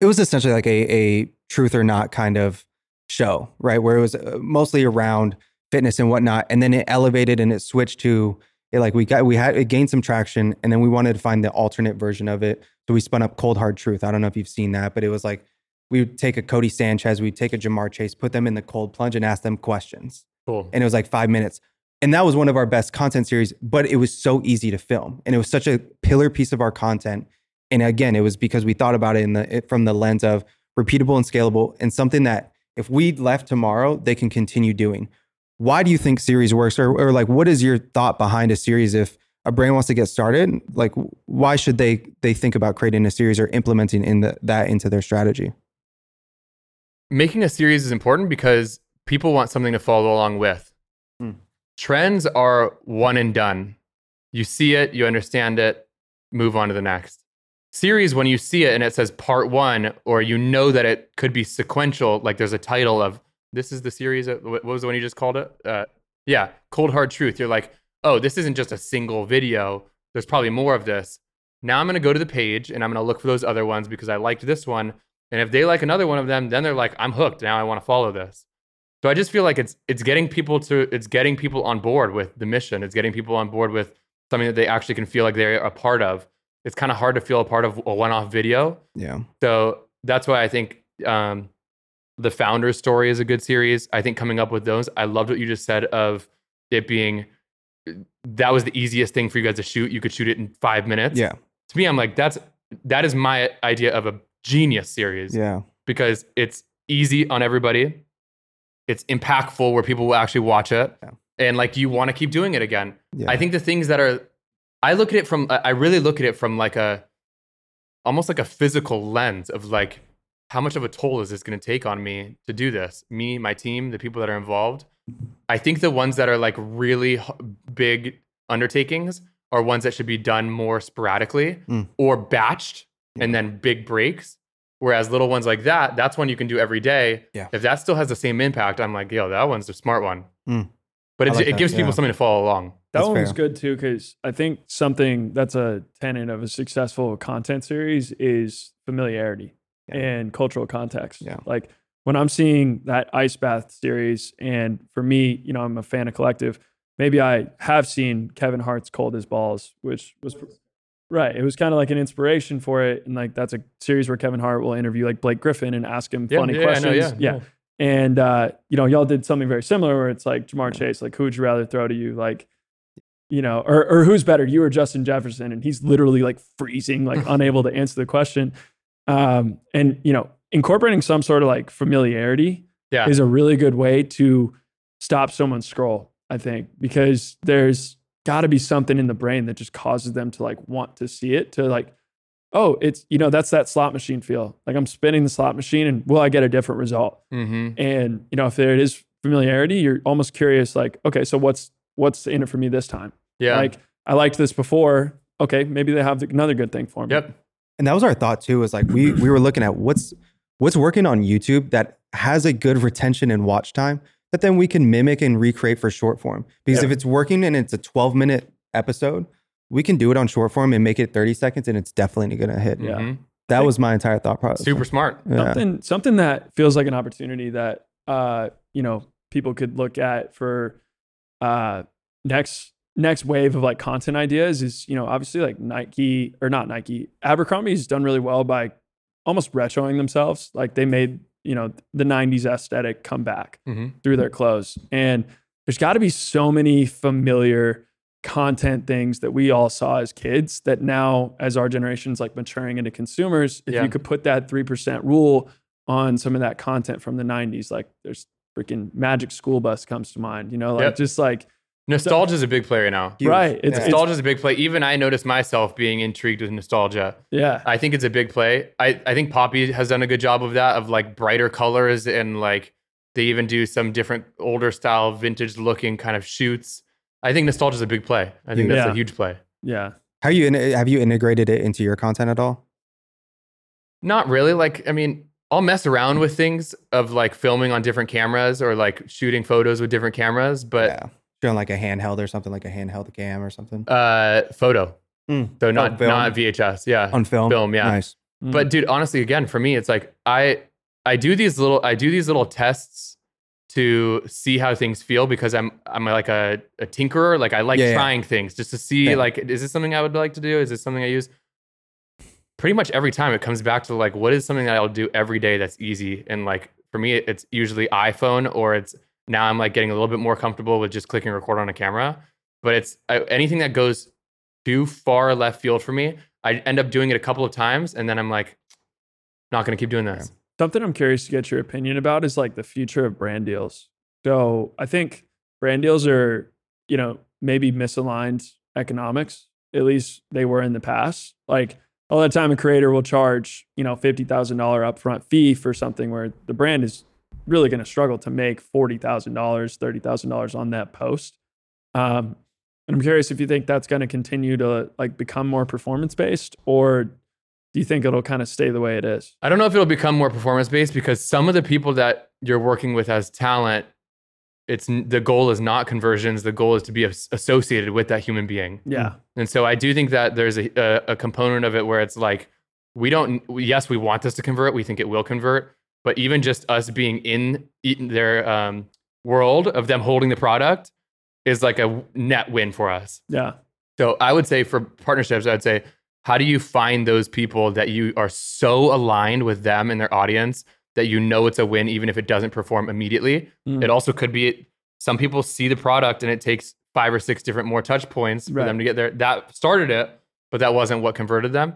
Speaker 2: it was essentially like a a truth or not kind of show, right? Where it was uh, mostly around fitness and whatnot, and then it elevated and it switched to it like we got we had it gained some traction and then we wanted to find the alternate version of it. So we spun up cold hard truth. I don't know if you've seen that but it was like we would take a Codie Sanchez we'd take a Ja'Marr Chase put them in the cold plunge and ask them questions.
Speaker 3: Cool.
Speaker 2: and it was like five minutes. And that was one of our best content series but it was so easy to film. And it was such a pillar piece of our content. And again it was because we thought about it in the it, from the lens of repeatable and scalable and something that if we left tomorrow they can continue doing why do you think series works or, or like what is your thought behind a series if a brand wants to get started like why should they they think about creating a series or implementing in the, that into their strategy
Speaker 3: making a series is important because people want something to follow along with.
Speaker 2: Hmm.
Speaker 3: Trends are one and done. You see it, you understand it, move on to the next. Series, when you see it and it says part one, or you know that it could be sequential, like there's a title of this is the series. Of, what was the one you just called it? Uh, yeah, Cold Hard Truth. You're like, oh, this isn't just a single video. There's probably more of this. Now I'm going to go to the page and I'm going to look for those other ones because I liked this one. And if they like another one of them, then they're like, I'm hooked. Now I want to follow this. So I just feel like it's it's getting people to it's getting people on board with the mission. It's getting people on board with something that they actually can feel like they're a part of. It's kind of hard to feel a part of a one-off video.
Speaker 2: yeah
Speaker 3: So that's why I think um, The Founder's Story is a good series. I think coming up with those, I loved what you just said of it being that was the easiest thing for you guys to shoot. You could shoot it in five minutes.
Speaker 2: Yeah.
Speaker 3: To me, I'm like, that's that is my idea of a genius series
Speaker 2: Yeah.
Speaker 3: because it's easy on everybody. It's impactful where people will actually watch it.
Speaker 2: Yeah.
Speaker 3: And like you want to keep doing it again.
Speaker 2: Yeah.
Speaker 3: I think the things that are I look at it from I really look at it from like a almost like a physical lens of like how much of a toll is this going to take on me to do this? Me, my team, the people that are involved. I think the ones that are like really h- big undertakings are ones that should be done more sporadically
Speaker 2: Mm.
Speaker 3: or batched and then big breaks. Whereas little ones like that, that's one you can do every day.
Speaker 2: Yeah.
Speaker 3: If that still has the same impact, I'm like, yo, that one's the smart one.
Speaker 2: Mm.
Speaker 3: But
Speaker 2: I
Speaker 3: it,
Speaker 2: like
Speaker 3: it
Speaker 2: that,
Speaker 3: gives people something to follow along.
Speaker 4: That
Speaker 2: That's
Speaker 4: one was
Speaker 2: fair.
Speaker 4: good too because I think something that's a tenet of a successful content series is familiarity
Speaker 2: Yeah.
Speaker 4: and cultural context.
Speaker 2: Yeah.
Speaker 4: Like when I'm seeing that ice bath series, and for me, you know, I'm a fan of collective. Maybe I have seen Kevin Hart's Cold as Balls, which was right. It was kind of like an inspiration for it, and like that's a series where Kevin Hart will interview like Blake Griffin and ask him
Speaker 3: Yeah,
Speaker 4: funny
Speaker 3: yeah, I know,
Speaker 4: questions.
Speaker 3: yeah,
Speaker 4: yeah. And uh, you know, y'all did something very similar where it's like Ja'Marr Chase, like who would you rather throw to you, like, you know, or or who's better, you or Justin Jefferson? And he's literally like freezing, like unable to answer the question. Um, and you know, incorporating some sort of like familiarity
Speaker 3: Yeah.
Speaker 4: is a really good way to stop someone's scroll. I think because there's got to be something in the brain that just causes them to like want to see it to like oh it's you know that's that slot machine feel like i'm spinning the slot machine and will i get a different result
Speaker 3: Mm-hmm.
Speaker 4: and you know if there is familiarity you're almost curious like okay so what's what's in it for me this time
Speaker 3: Yeah.
Speaker 4: like i liked this before okay maybe they have another good thing for me
Speaker 3: yep.
Speaker 2: And that was our thought too. Is like we we were looking at what's what's working on YouTube that has a good retention and watch time that then we can mimic and recreate for short form. Because
Speaker 4: Yeah.
Speaker 2: if it's working and it's a 12 minute episode, we can do it on short form and make it 30 seconds, and it's definitely gonna hit.
Speaker 4: Yeah.
Speaker 3: Mhm.
Speaker 2: That was my entire thought process.
Speaker 3: Super smart.
Speaker 2: Yeah.
Speaker 4: something something that feels like an opportunity that uh you know people could look at for uh next next wave of like content ideas is you know obviously like Nike or not Nike Abercrombie's done really well by almost retroing themselves like they made you know the 90s aesthetic come back
Speaker 3: Mhm.
Speaker 4: through their clothes and there's got to be so many familiar content things that we all saw as kids that now as our generation's like maturing into consumers if
Speaker 3: Yeah.
Speaker 4: you could put that 3% rule on some of that content from the 90s like there's freaking magic school bus comes to mind you know like
Speaker 3: Yep.
Speaker 4: just like
Speaker 3: Nostalgia is a big player now.
Speaker 2: Huge.
Speaker 4: right it's,
Speaker 2: Yeah.
Speaker 3: Nostalgia is a big play. Even I noticed myself being intrigued with nostalgia.
Speaker 4: yeah
Speaker 3: I think it's a big play. I, I think Poppi has done a good job of that, of like brighter colors and like they even do some different older style, vintage looking kind of shoots. I think nostalgia is a big play. I think that's a huge play.
Speaker 4: yeah
Speaker 2: How you in- have you integrated it into your content at all?
Speaker 3: Not really. Like, I mean, I'll mess around with things of like filming on different cameras or like shooting photos with different cameras, but
Speaker 2: yeah, doing like a handheld or something, like a handheld cam or something
Speaker 3: uh, photo.
Speaker 2: Mm.
Speaker 3: So not not VHS. Yeah,
Speaker 2: on film.
Speaker 3: film. Yeah.
Speaker 2: nice.
Speaker 4: Mm.
Speaker 3: But dude, honestly, again, for me, it's like I I do these little I do these little tests to see how things feel because I'm I'm like a, a tinkerer. Like I like
Speaker 2: Yeah, yeah.
Speaker 3: trying things just to see
Speaker 2: Yeah.
Speaker 3: like is this something I would like to do? Is this something I use? Pretty much every time it comes back to like what is something that I'll do every day that's easy and like for me it's usually iPhone or it's now I'm like getting a little bit more comfortable with just clicking record on a camera. But it's I, anything that goes too far left field for me, I end up doing it a couple of times and then I'm like, not gonna keep doing this.
Speaker 4: Something I'm curious to get your opinion about is like the future of brand deals. So I think brand deals are, you know, maybe misaligned economics. At least they were in the past. Like all the time, a creator will charge, you know, fifty thousand dollar upfront fee for something where the brand is really going to struggle to make forty thousand dollars, thirty thousand dollars on that post. Um, and I'm curious if you think that's going to continue to like become more performance based, or do you think it'll kind of stay the way it is?
Speaker 3: I don't know if it'll become more performance based because some of the people that you're working with as talent, it's the goal is not conversions. The goal is to be associated with that human being.
Speaker 4: Yeah.
Speaker 3: And so I do think that there's a, a, a component of it where it's like, we don't, yes, we want this to convert. We think it will convert. But even just us being in, in their um, world of them holding the product is like a net win for us.
Speaker 4: Yeah.
Speaker 3: So I would say for partnerships, I'd say, how do you find those people that you are so aligned with them and their audience that you know it's a win even if it doesn't perform immediately.
Speaker 4: Mm.
Speaker 3: It also could be some people see the product and it takes five or six different more touch points for
Speaker 4: Right.
Speaker 3: them to get there. That started it, but that wasn't what converted them.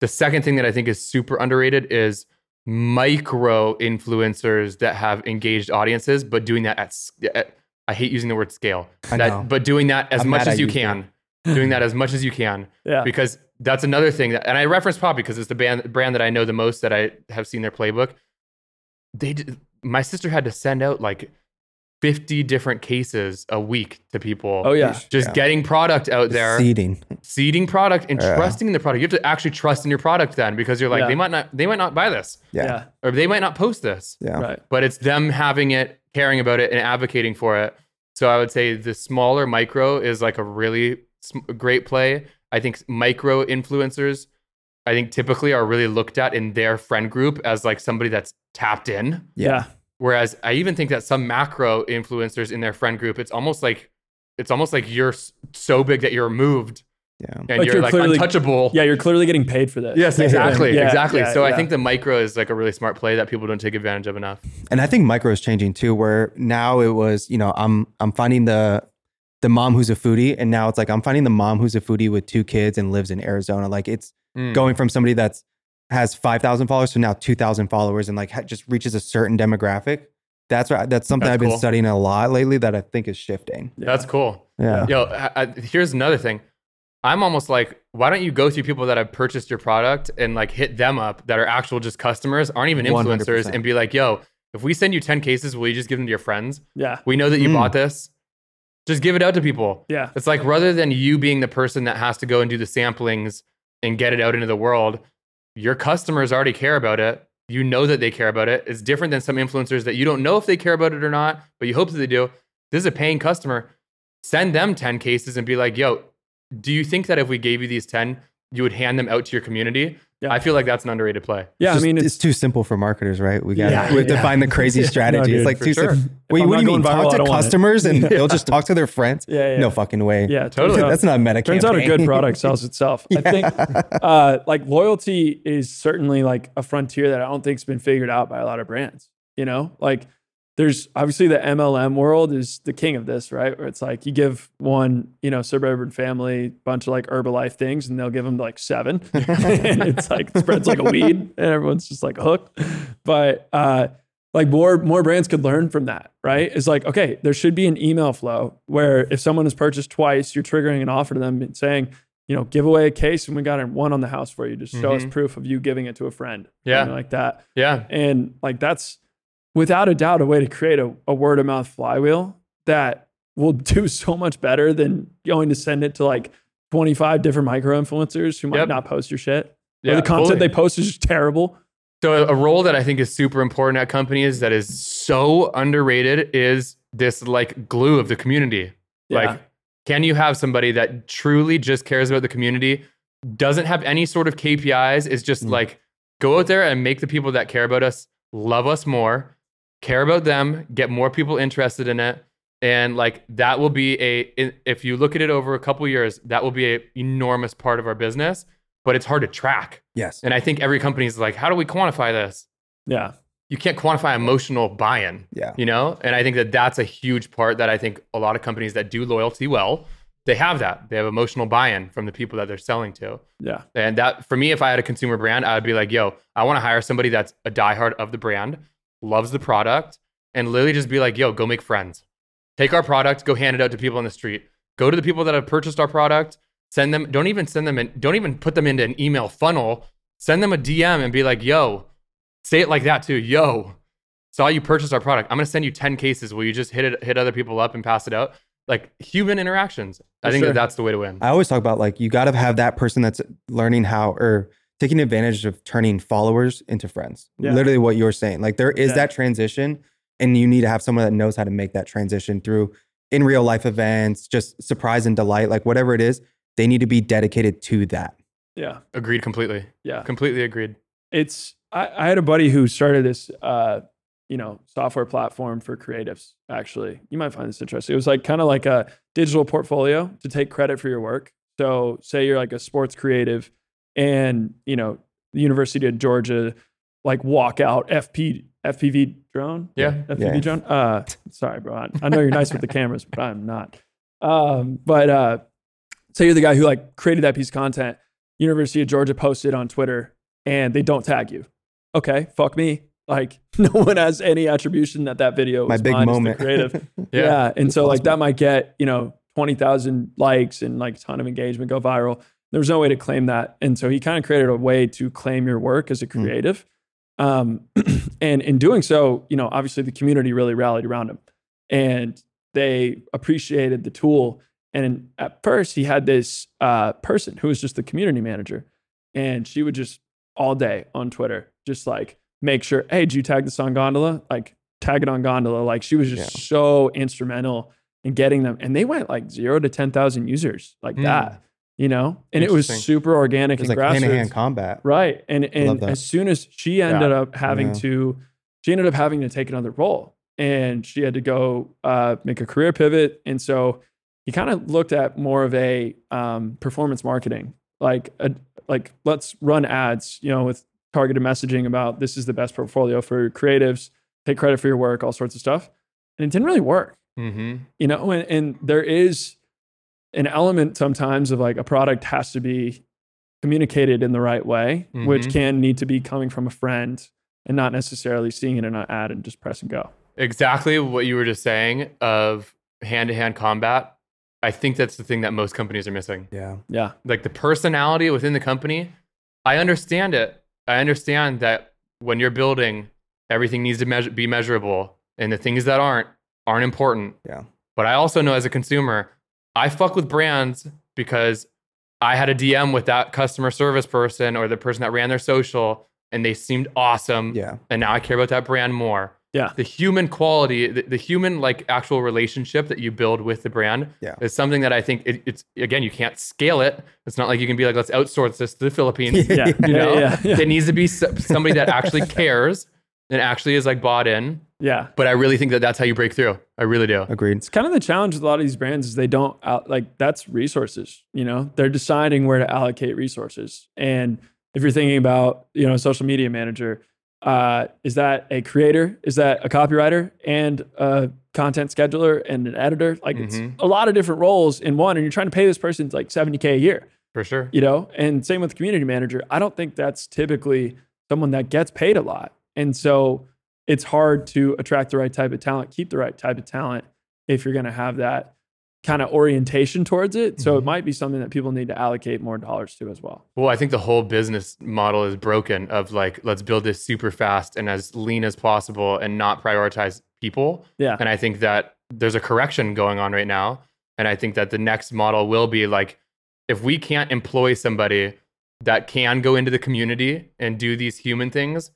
Speaker 3: The second thing that I think is super underrated is micro influencers that have engaged audiences, but doing that at, at I hate using the word scale, that, but doing that as
Speaker 2: I'm
Speaker 3: much as
Speaker 2: I
Speaker 3: you
Speaker 2: used it.
Speaker 3: can, doing that as much as you can
Speaker 4: yeah.
Speaker 3: because that's another thing that, and I reference Pop because it's the band brand that I know the most that I have seen their playbook. They, did, my sister had to send out like fifty different cases a week to people.
Speaker 4: Oh yeah.
Speaker 3: just
Speaker 2: Yeah.
Speaker 3: getting product out there,
Speaker 2: Seeding.
Speaker 3: seeding product, and
Speaker 2: Yeah.
Speaker 3: trusting in the product. You have to actually trust in your product then because you're like
Speaker 4: Yeah.
Speaker 3: they might not they might not buy this
Speaker 2: Yeah.
Speaker 4: Yeah.
Speaker 3: or they might not post this,
Speaker 2: Yeah.
Speaker 4: Right.
Speaker 3: but it's them having it, caring about it, and advocating for it. So I would say the smaller micro is like a really sm- great play. I think micro influencers, I think typically are really looked at in their friend group as like somebody that's tapped in.
Speaker 4: Yeah.
Speaker 3: Whereas I even think that some macro influencers in their friend group, it's almost like it's almost like you're so big that you're removed
Speaker 2: Yeah.
Speaker 3: and
Speaker 4: Like
Speaker 3: you're,
Speaker 4: you're
Speaker 3: like
Speaker 4: clearly-
Speaker 3: untouchable.
Speaker 4: Yeah. You're clearly getting paid for this.
Speaker 3: Yes, exactly,
Speaker 4: Yeah,
Speaker 3: exactly.
Speaker 4: yeah,
Speaker 3: so I think the micro is like a really smart play that people don't take advantage of enough.
Speaker 2: And I think micro is changing too, where now it was, you know, I'm I'm finding the the mom who's a foodie, and now it's like I'm finding the mom who's a foodie with two kids and lives in Arizona. Like it's
Speaker 3: Mm.
Speaker 2: going from somebody that's has five thousand followers to now two thousand followers, and like ha- just reaches a certain demographic. That's right. That's something
Speaker 3: That's
Speaker 2: I've been
Speaker 3: cool.
Speaker 2: studying a lot lately that I think is shifting.
Speaker 3: That's cool.
Speaker 2: Yeah.
Speaker 3: Yo, I, I, here's another thing. I'm almost like, why don't you go through people that have purchased your product and like hit them up that are actual just customers, aren't even influencers,
Speaker 2: 100%.
Speaker 3: and be like, yo, if we send you 10 cases, will you just give them to your friends?
Speaker 4: Yeah.
Speaker 3: We know that you
Speaker 2: Mm.
Speaker 3: bought this. Just give it out to people.
Speaker 4: Yeah.
Speaker 3: It's like rather than you being the person that has to go and do the samplings and get it out into the world, your customers already care about it. You know that they care about it. It's different than some influencers that you don't know if they care about it or not, but you hope that they do. This is a paying customer. Send them 10 cases and be like, yo, do you think that if we gave you these 10, you would hand them out to your community?
Speaker 4: Yeah.
Speaker 3: I feel like that's an underrated play.
Speaker 4: Yeah. I mean,
Speaker 2: it's,
Speaker 4: it's,
Speaker 2: too simple for marketers, right? We got
Speaker 4: Yeah,
Speaker 2: we have to
Speaker 4: yeah.
Speaker 2: find the crazy
Speaker 4: Yeah.
Speaker 2: strategy.
Speaker 4: No,
Speaker 2: it's like
Speaker 3: for
Speaker 2: too
Speaker 3: sure.
Speaker 2: simple. Wait, what do you mean?
Speaker 4: viral,
Speaker 2: Talk to
Speaker 4: don't want it.
Speaker 2: customers and they'll just talk to their friends?
Speaker 4: Yeah, yeah.
Speaker 2: No fucking way.
Speaker 4: yeah,
Speaker 3: Totally.
Speaker 4: turns
Speaker 2: That's not a meta
Speaker 4: Turns out a good product sells itself. I think uh, like loyalty is certainly like a frontier that I don't think's been figured out by a lot of brands. You know, like there's obviously the MLM world is the king of this, right? Where it's like you give one, you know, suburban family bunch of like Herbalife things, and they'll give them like seven, and it's like spreads like a weed, and everyone's just like hooked. But uh, like more more brands could learn from that, right? It's like okay, there should be an email flow where if someone has purchased twice, you're triggering an offer to them and saying, you know, give away a case and we got one on the house for you. Just show us
Speaker 3: Mhm.
Speaker 4: proof of you giving it to a friend,
Speaker 3: Yeah.
Speaker 4: like that.
Speaker 3: Yeah.
Speaker 4: And like that's without a doubt a way to create a, a word of mouth flywheel that will do so much better than going to send it to like 25 different micro influencers who might
Speaker 3: Yep.
Speaker 4: not post your shit.
Speaker 3: Yeah.
Speaker 4: or the content they post is just terrible.
Speaker 3: So a role that I think is super important at companies that is so underrated is this like glue of the community.
Speaker 4: Yeah.
Speaker 3: Like, can you have somebody that truly just cares about the community, doesn't have any sort of KPIs, is just
Speaker 2: Mm.
Speaker 3: like go out there and make the people that care about us love us more, care about them, get more people interested in it. And like that will be a if you look at it over a couple years, that will be a enormous part of our business, but it's hard to track.
Speaker 2: Yes.
Speaker 3: And I think every company is like, how do we quantify this?
Speaker 4: Yeah.
Speaker 3: You can't quantify emotional buy-in,
Speaker 2: Yeah.
Speaker 3: you know? And I think that that's a huge part that I think a lot of companies that do loyalty well, they have that. They have emotional buy-in from the people that they're selling to.
Speaker 4: Yeah.
Speaker 3: And that for me, if I had a consumer brand, I would be like, yo, I want to hire somebody that's a diehard of the brand, loves the product, and literally just be like, yo, go make friends. Take our product, go hand it out to people on the street. Go to the people that have purchased our product, send them, don't even send them in, don't even put them into an email funnel. Send them a DM and be like, yo, say it like that too. Yo, saw you purchase our product. I'm gonna send you 10 cases. Will you just hit it, hit other people up and pass it out? Like human interactions. I
Speaker 4: For
Speaker 3: think
Speaker 4: sure.
Speaker 3: that that's the way to win.
Speaker 2: I always talk about like you got to have that person that's learning how or taking advantage of turning followers into friends.
Speaker 4: Yeah.
Speaker 2: Literally what you're saying. Like there is
Speaker 4: Yeah.
Speaker 2: that transition and you need to have someone that knows how to make that transition through in real life events, just surprise and delight, like whatever it is, they need to be dedicated to that.
Speaker 4: Yeah.
Speaker 3: Agreed completely.
Speaker 4: Yeah.
Speaker 3: Completely agreed.
Speaker 4: it's I, I had a buddy who started this uh you know software platform for creatives actually you might find this interesting it was like kind of like a digital portfolio to take credit for your work so say you're like a sports creative and you know the university of georgia like walkout FP FPV drone.
Speaker 3: Yeah.
Speaker 4: FPV
Speaker 2: Yeah.
Speaker 4: drone. Uh, sorry, bro. I, I know you're nice with the cameras, but I'm not. Um, but uh, say you're the guy who like created that piece of content. University of Georgia posted on Twitter, and they don't tag you. Okay, fuck me. Like no one has any attribution that that video
Speaker 2: My big
Speaker 4: mine
Speaker 2: moment.
Speaker 4: creative. Yeah. And so like that might get, you know, 20,000 likes and like a ton of engagement, go viral. There's no way to claim that. And so he kind of created a way to claim your work as a
Speaker 2: Hmm.
Speaker 4: creative. Um, and in doing so, you know, obviously the community really rallied around him and they appreciated the tool. And at first he had this uh, person who was just the community manager and she would just all day on Twitter, just like make sure, hey, did you tag this on Gondola? Like tag it on Gondola. Like she was just so instrumental in getting them. And they went like zero to 10,000 users like
Speaker 3: Hmm.
Speaker 4: that, you know? And it was super organic
Speaker 2: It was
Speaker 4: and
Speaker 2: like hand to hand combat.
Speaker 4: Right. And and as soon as she ended up having
Speaker 2: Yeah.
Speaker 4: to, she ended up having to take another role and she had to go uh, make a career pivot. And so he kind of looked at more of a um, performance marketing, like a, like let's run ads, you know, with targeted messaging about this is the best portfolio for creatives, take credit for your work, all sorts of stuff. And it didn't really work
Speaker 3: Mm-hmm.
Speaker 4: you know and, and there is an element sometimes of like a product has to be communicated in the right way which
Speaker 3: Mhm.
Speaker 4: can need to be coming from a friend and not necessarily seeing it in an ad and just press and go
Speaker 3: Exactly what you were just saying of hand to hand combat. I think that's the thing that most companies are missing.
Speaker 2: Yeah.
Speaker 4: yeah
Speaker 3: like the personality within the company i understand it i understand that when you're building everything needs to measure, be measurable and the things that aren't aren't important
Speaker 2: Yeah.
Speaker 3: but i also know as a consumer i fuck with brands because i had a dm with that customer service person or the person that ran their social and they seemed awesome
Speaker 2: Yeah.
Speaker 3: and now i care about that brand more
Speaker 4: yeah
Speaker 3: the human quality, the, the human like actual relationship that you build with the brand
Speaker 2: Yeah.
Speaker 3: is something that I think it, it's again you can't scale it. It's not like you can be like let's outsource this to the Philippines.
Speaker 4: yeah
Speaker 3: You know,
Speaker 4: yeah yeah, yeah.
Speaker 3: it needs to be somebody that actually cares and actually is like bought in.
Speaker 4: yeah.
Speaker 3: But I really think that that's how you break through. I really do.
Speaker 2: Agreed.
Speaker 4: it's kind of the challenge with a lot of these brands is they don't out, like that's resources you know they're deciding where to allocate resources and if you're thinking about you know a social media manager uh, is that a creator is that a copywriter and a content scheduler and an editor like it's
Speaker 3: Mhm.
Speaker 4: a lot of different roles in one and you're trying to pay this person like 70k a year
Speaker 3: For sure.
Speaker 4: you know and same with community manager i don't think that's typically someone that gets paid a lot and so it's hard to attract the right type of talent keep the right type of talent if you're going to have that kind of orientation towards it so it mm-hmm. might be something that people need to allocate more dollars to as well
Speaker 3: Well, I think the whole business model is broken of like, let's build this super fast and as lean as possible and not prioritize people.
Speaker 4: yeah
Speaker 3: And I think that there's a correction going on right now. And I think that the next model will be like, if we can't employ somebody that can go into the community and do these human things,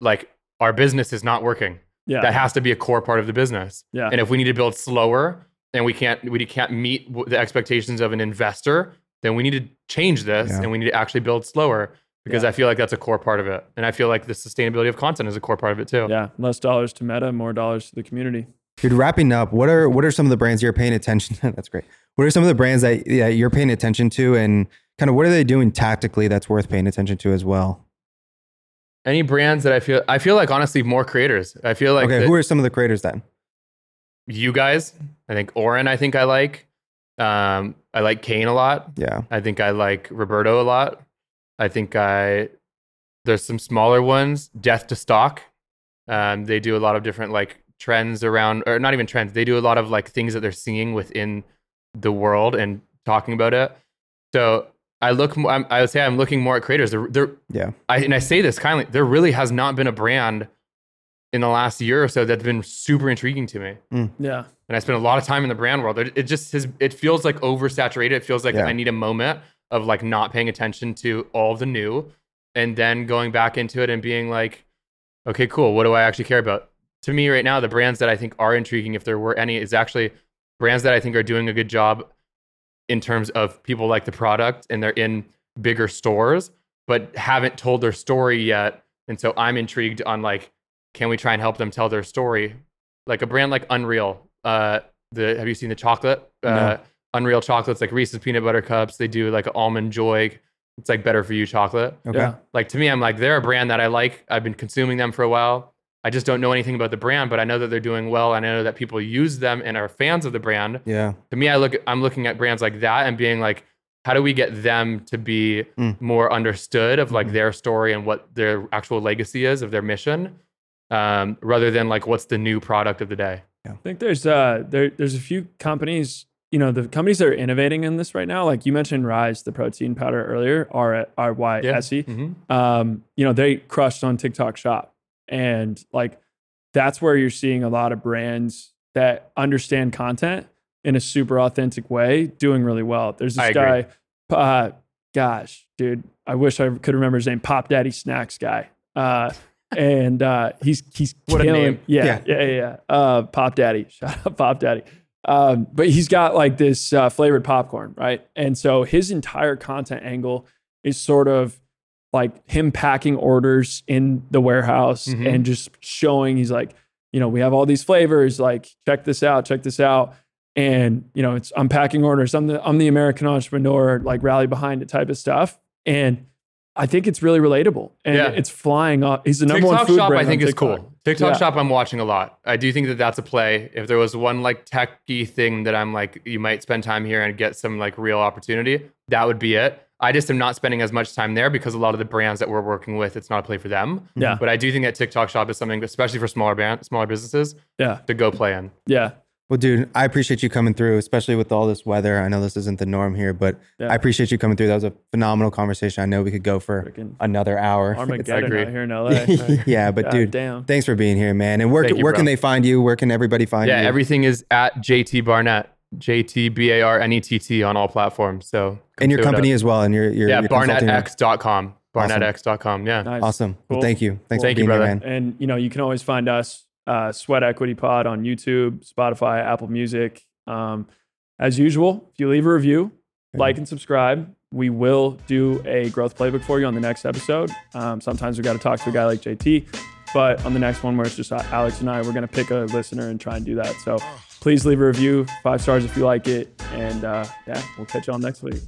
Speaker 3: like our business is not working.
Speaker 4: yeah
Speaker 3: That has to be a core part of the business.
Speaker 4: yeah
Speaker 3: And if we need to build slower and we can't we can't meet the expectations of an investor, then we need to change this
Speaker 2: Yeah.
Speaker 3: and we need to actually build slower because
Speaker 4: Yeah.
Speaker 3: I feel like that's a core part of it. And I feel like the sustainability of content is a core part of it too.
Speaker 4: yeah less dollars to meta more dollars to the community
Speaker 2: Dude, wrapping up, what are what are some of the brands you're paying attention to? That's great. What are some of the brands that yeah, you're paying attention to and kind of what are they doing tactically that's worth paying attention to as well?
Speaker 3: Any brands that I feel I feel like honestly more creators. I feel like
Speaker 2: okay, who are some of the creators then?
Speaker 3: you guys, I think Oren I think I like. Um I like Kane a lot.
Speaker 2: Yeah.
Speaker 3: I think I like Roberto a lot. I think I there's some smaller ones. Death to Stock. Um, they do a lot of different like trends around, or not even trends. They do a lot of like things that they're seeing within the world and talking about it. So I look. mo- I'm, I would say I'm looking more at creators. There, there.
Speaker 2: Yeah.
Speaker 3: I, and I say this kindly. There really has not been a brand in the last year or so that's been super intriguing to me mm.
Speaker 4: yeah
Speaker 3: and I spend a lot of time in the brand world. It, it just has, it feels like oversaturated. It feels like
Speaker 2: Yeah.
Speaker 3: I need a moment of like not paying attention to all the new and then going back into it and being like, okay, cool. What do I actually care about? To me right now, the brands that I think are intriguing, if there were any, is actually brands that I think are doing a good job in terms of people like the product and they're in bigger stores, but haven't told their story yet. And so I'm intrigued on like, can we try and help them tell their story? Like a brand like Unreal. Uh, the have you seen the chocolate? Uh,
Speaker 2: No.
Speaker 3: Unreal chocolates like Reese's peanut butter cups. They do like almond joy It's like better for you chocolate.
Speaker 2: Okay.
Speaker 4: Yeah.
Speaker 3: Like to me, I'm like they're a brand that I like. I've been consuming them for a while. I just don't know anything about the brand, but I know that they're doing well. And I know that people use them and are fans of the brand.
Speaker 2: Yeah.
Speaker 3: To me, I look I'm looking at brands like that and being like, how do we get them to be
Speaker 2: Mm.
Speaker 3: more understood of like
Speaker 2: Mhm.
Speaker 3: their story and what their actual legacy is of their mission, um, rather than like what's the new product of the day. Yeah.
Speaker 4: I think there's uh there there's a few companies, you know, the companies that are innovating in this right now. Like you mentioned RYSE, the protein powder earlier, R R Y S E.
Speaker 3: Mhm.
Speaker 4: Um, you know, they crushed on TikTok shop. And like that's where you're seeing a lot of brands that understand content in a super authentic way doing really well. There's this guy, uh, gosh, dude, I wish I could remember his name, Pop Daddy Snacks guy. Uh, and uh, he's he's
Speaker 3: What a
Speaker 4: killing-
Speaker 3: name.
Speaker 4: Yeah,
Speaker 2: Yeah.
Speaker 4: yeah, yeah, yeah. Uh, Pop Daddy, shout out Pop Daddy. Um, but he's got like this uh, flavored popcorn, right? And so his entire content angle is sort of like him packing orders in the warehouse
Speaker 3: Mhm.
Speaker 4: and just showing he's like, you know, we have all these flavors. Like, check this out, check this out. And you know, it's I'm packing orders. I'm the I'm the American entrepreneur, like rally behind it type of stuff. And I think it's really relatable, and
Speaker 3: Yeah.
Speaker 4: it's flying off. He's the number
Speaker 3: TikTok
Speaker 4: one food
Speaker 3: shop,
Speaker 4: brand
Speaker 3: I think, is cool. TikTok
Speaker 4: Yeah.
Speaker 3: shop, I'm watching a lot. I do think that that's a play. If there was one like techy thing that I'm like, you might spend time here and get some like real opportunity, that would be it. I just am not spending as much time there because a lot of the brands that we're working with, it's not a play for them.
Speaker 4: Yeah.
Speaker 3: But I do think that TikTok shop is something, especially for smaller band, smaller businesses,
Speaker 4: Yeah,
Speaker 3: to go play in.
Speaker 4: yeah,
Speaker 2: Well, dude, I appreciate you coming through, especially with all this weather. I know this isn't the norm here, but
Speaker 4: Yeah.
Speaker 2: I appreciate you coming through. That was a phenomenal conversation. I know we could go for
Speaker 4: Freaking
Speaker 2: another hour.
Speaker 4: Armageddon
Speaker 3: agree.
Speaker 4: out here in LA.
Speaker 2: yeah, but
Speaker 4: God
Speaker 2: dude,
Speaker 4: damn.
Speaker 2: thanks for being here, man. And where,
Speaker 3: Thank you,
Speaker 2: where can they find you? Where can everybody find
Speaker 3: Yeah,
Speaker 2: you?
Speaker 3: Yeah, everything is at JT Barnett, J T B A R N E T T on all platforms. So, come
Speaker 2: and your
Speaker 3: check it out.
Speaker 2: company as well. And your, your,
Speaker 3: yeah,
Speaker 2: your consulting-
Speaker 3: barnettx.com.
Speaker 2: Awesome.
Speaker 3: Barnettx.com. Yeah.
Speaker 4: Nice.
Speaker 2: Awesome. Well,
Speaker 4: Cool.
Speaker 2: thank you. Thanks
Speaker 4: Cool.
Speaker 2: for
Speaker 3: Thank you,
Speaker 2: being here, man.
Speaker 4: And you know, you can always find us uh, Sweat Equity Pod on YouTube, Spotify, Apple Music. Um, as usual, if you leave a review, like and subscribe, we will do a growth playbook for you on the next episode. Um, sometimes we got to talk to a guy like JT, but on the next one where it's just Alex and I, we're going to pick a listener and try and do that. So please leave a review, five stars if you like it, and uh, yeah, we'll catch you all next week.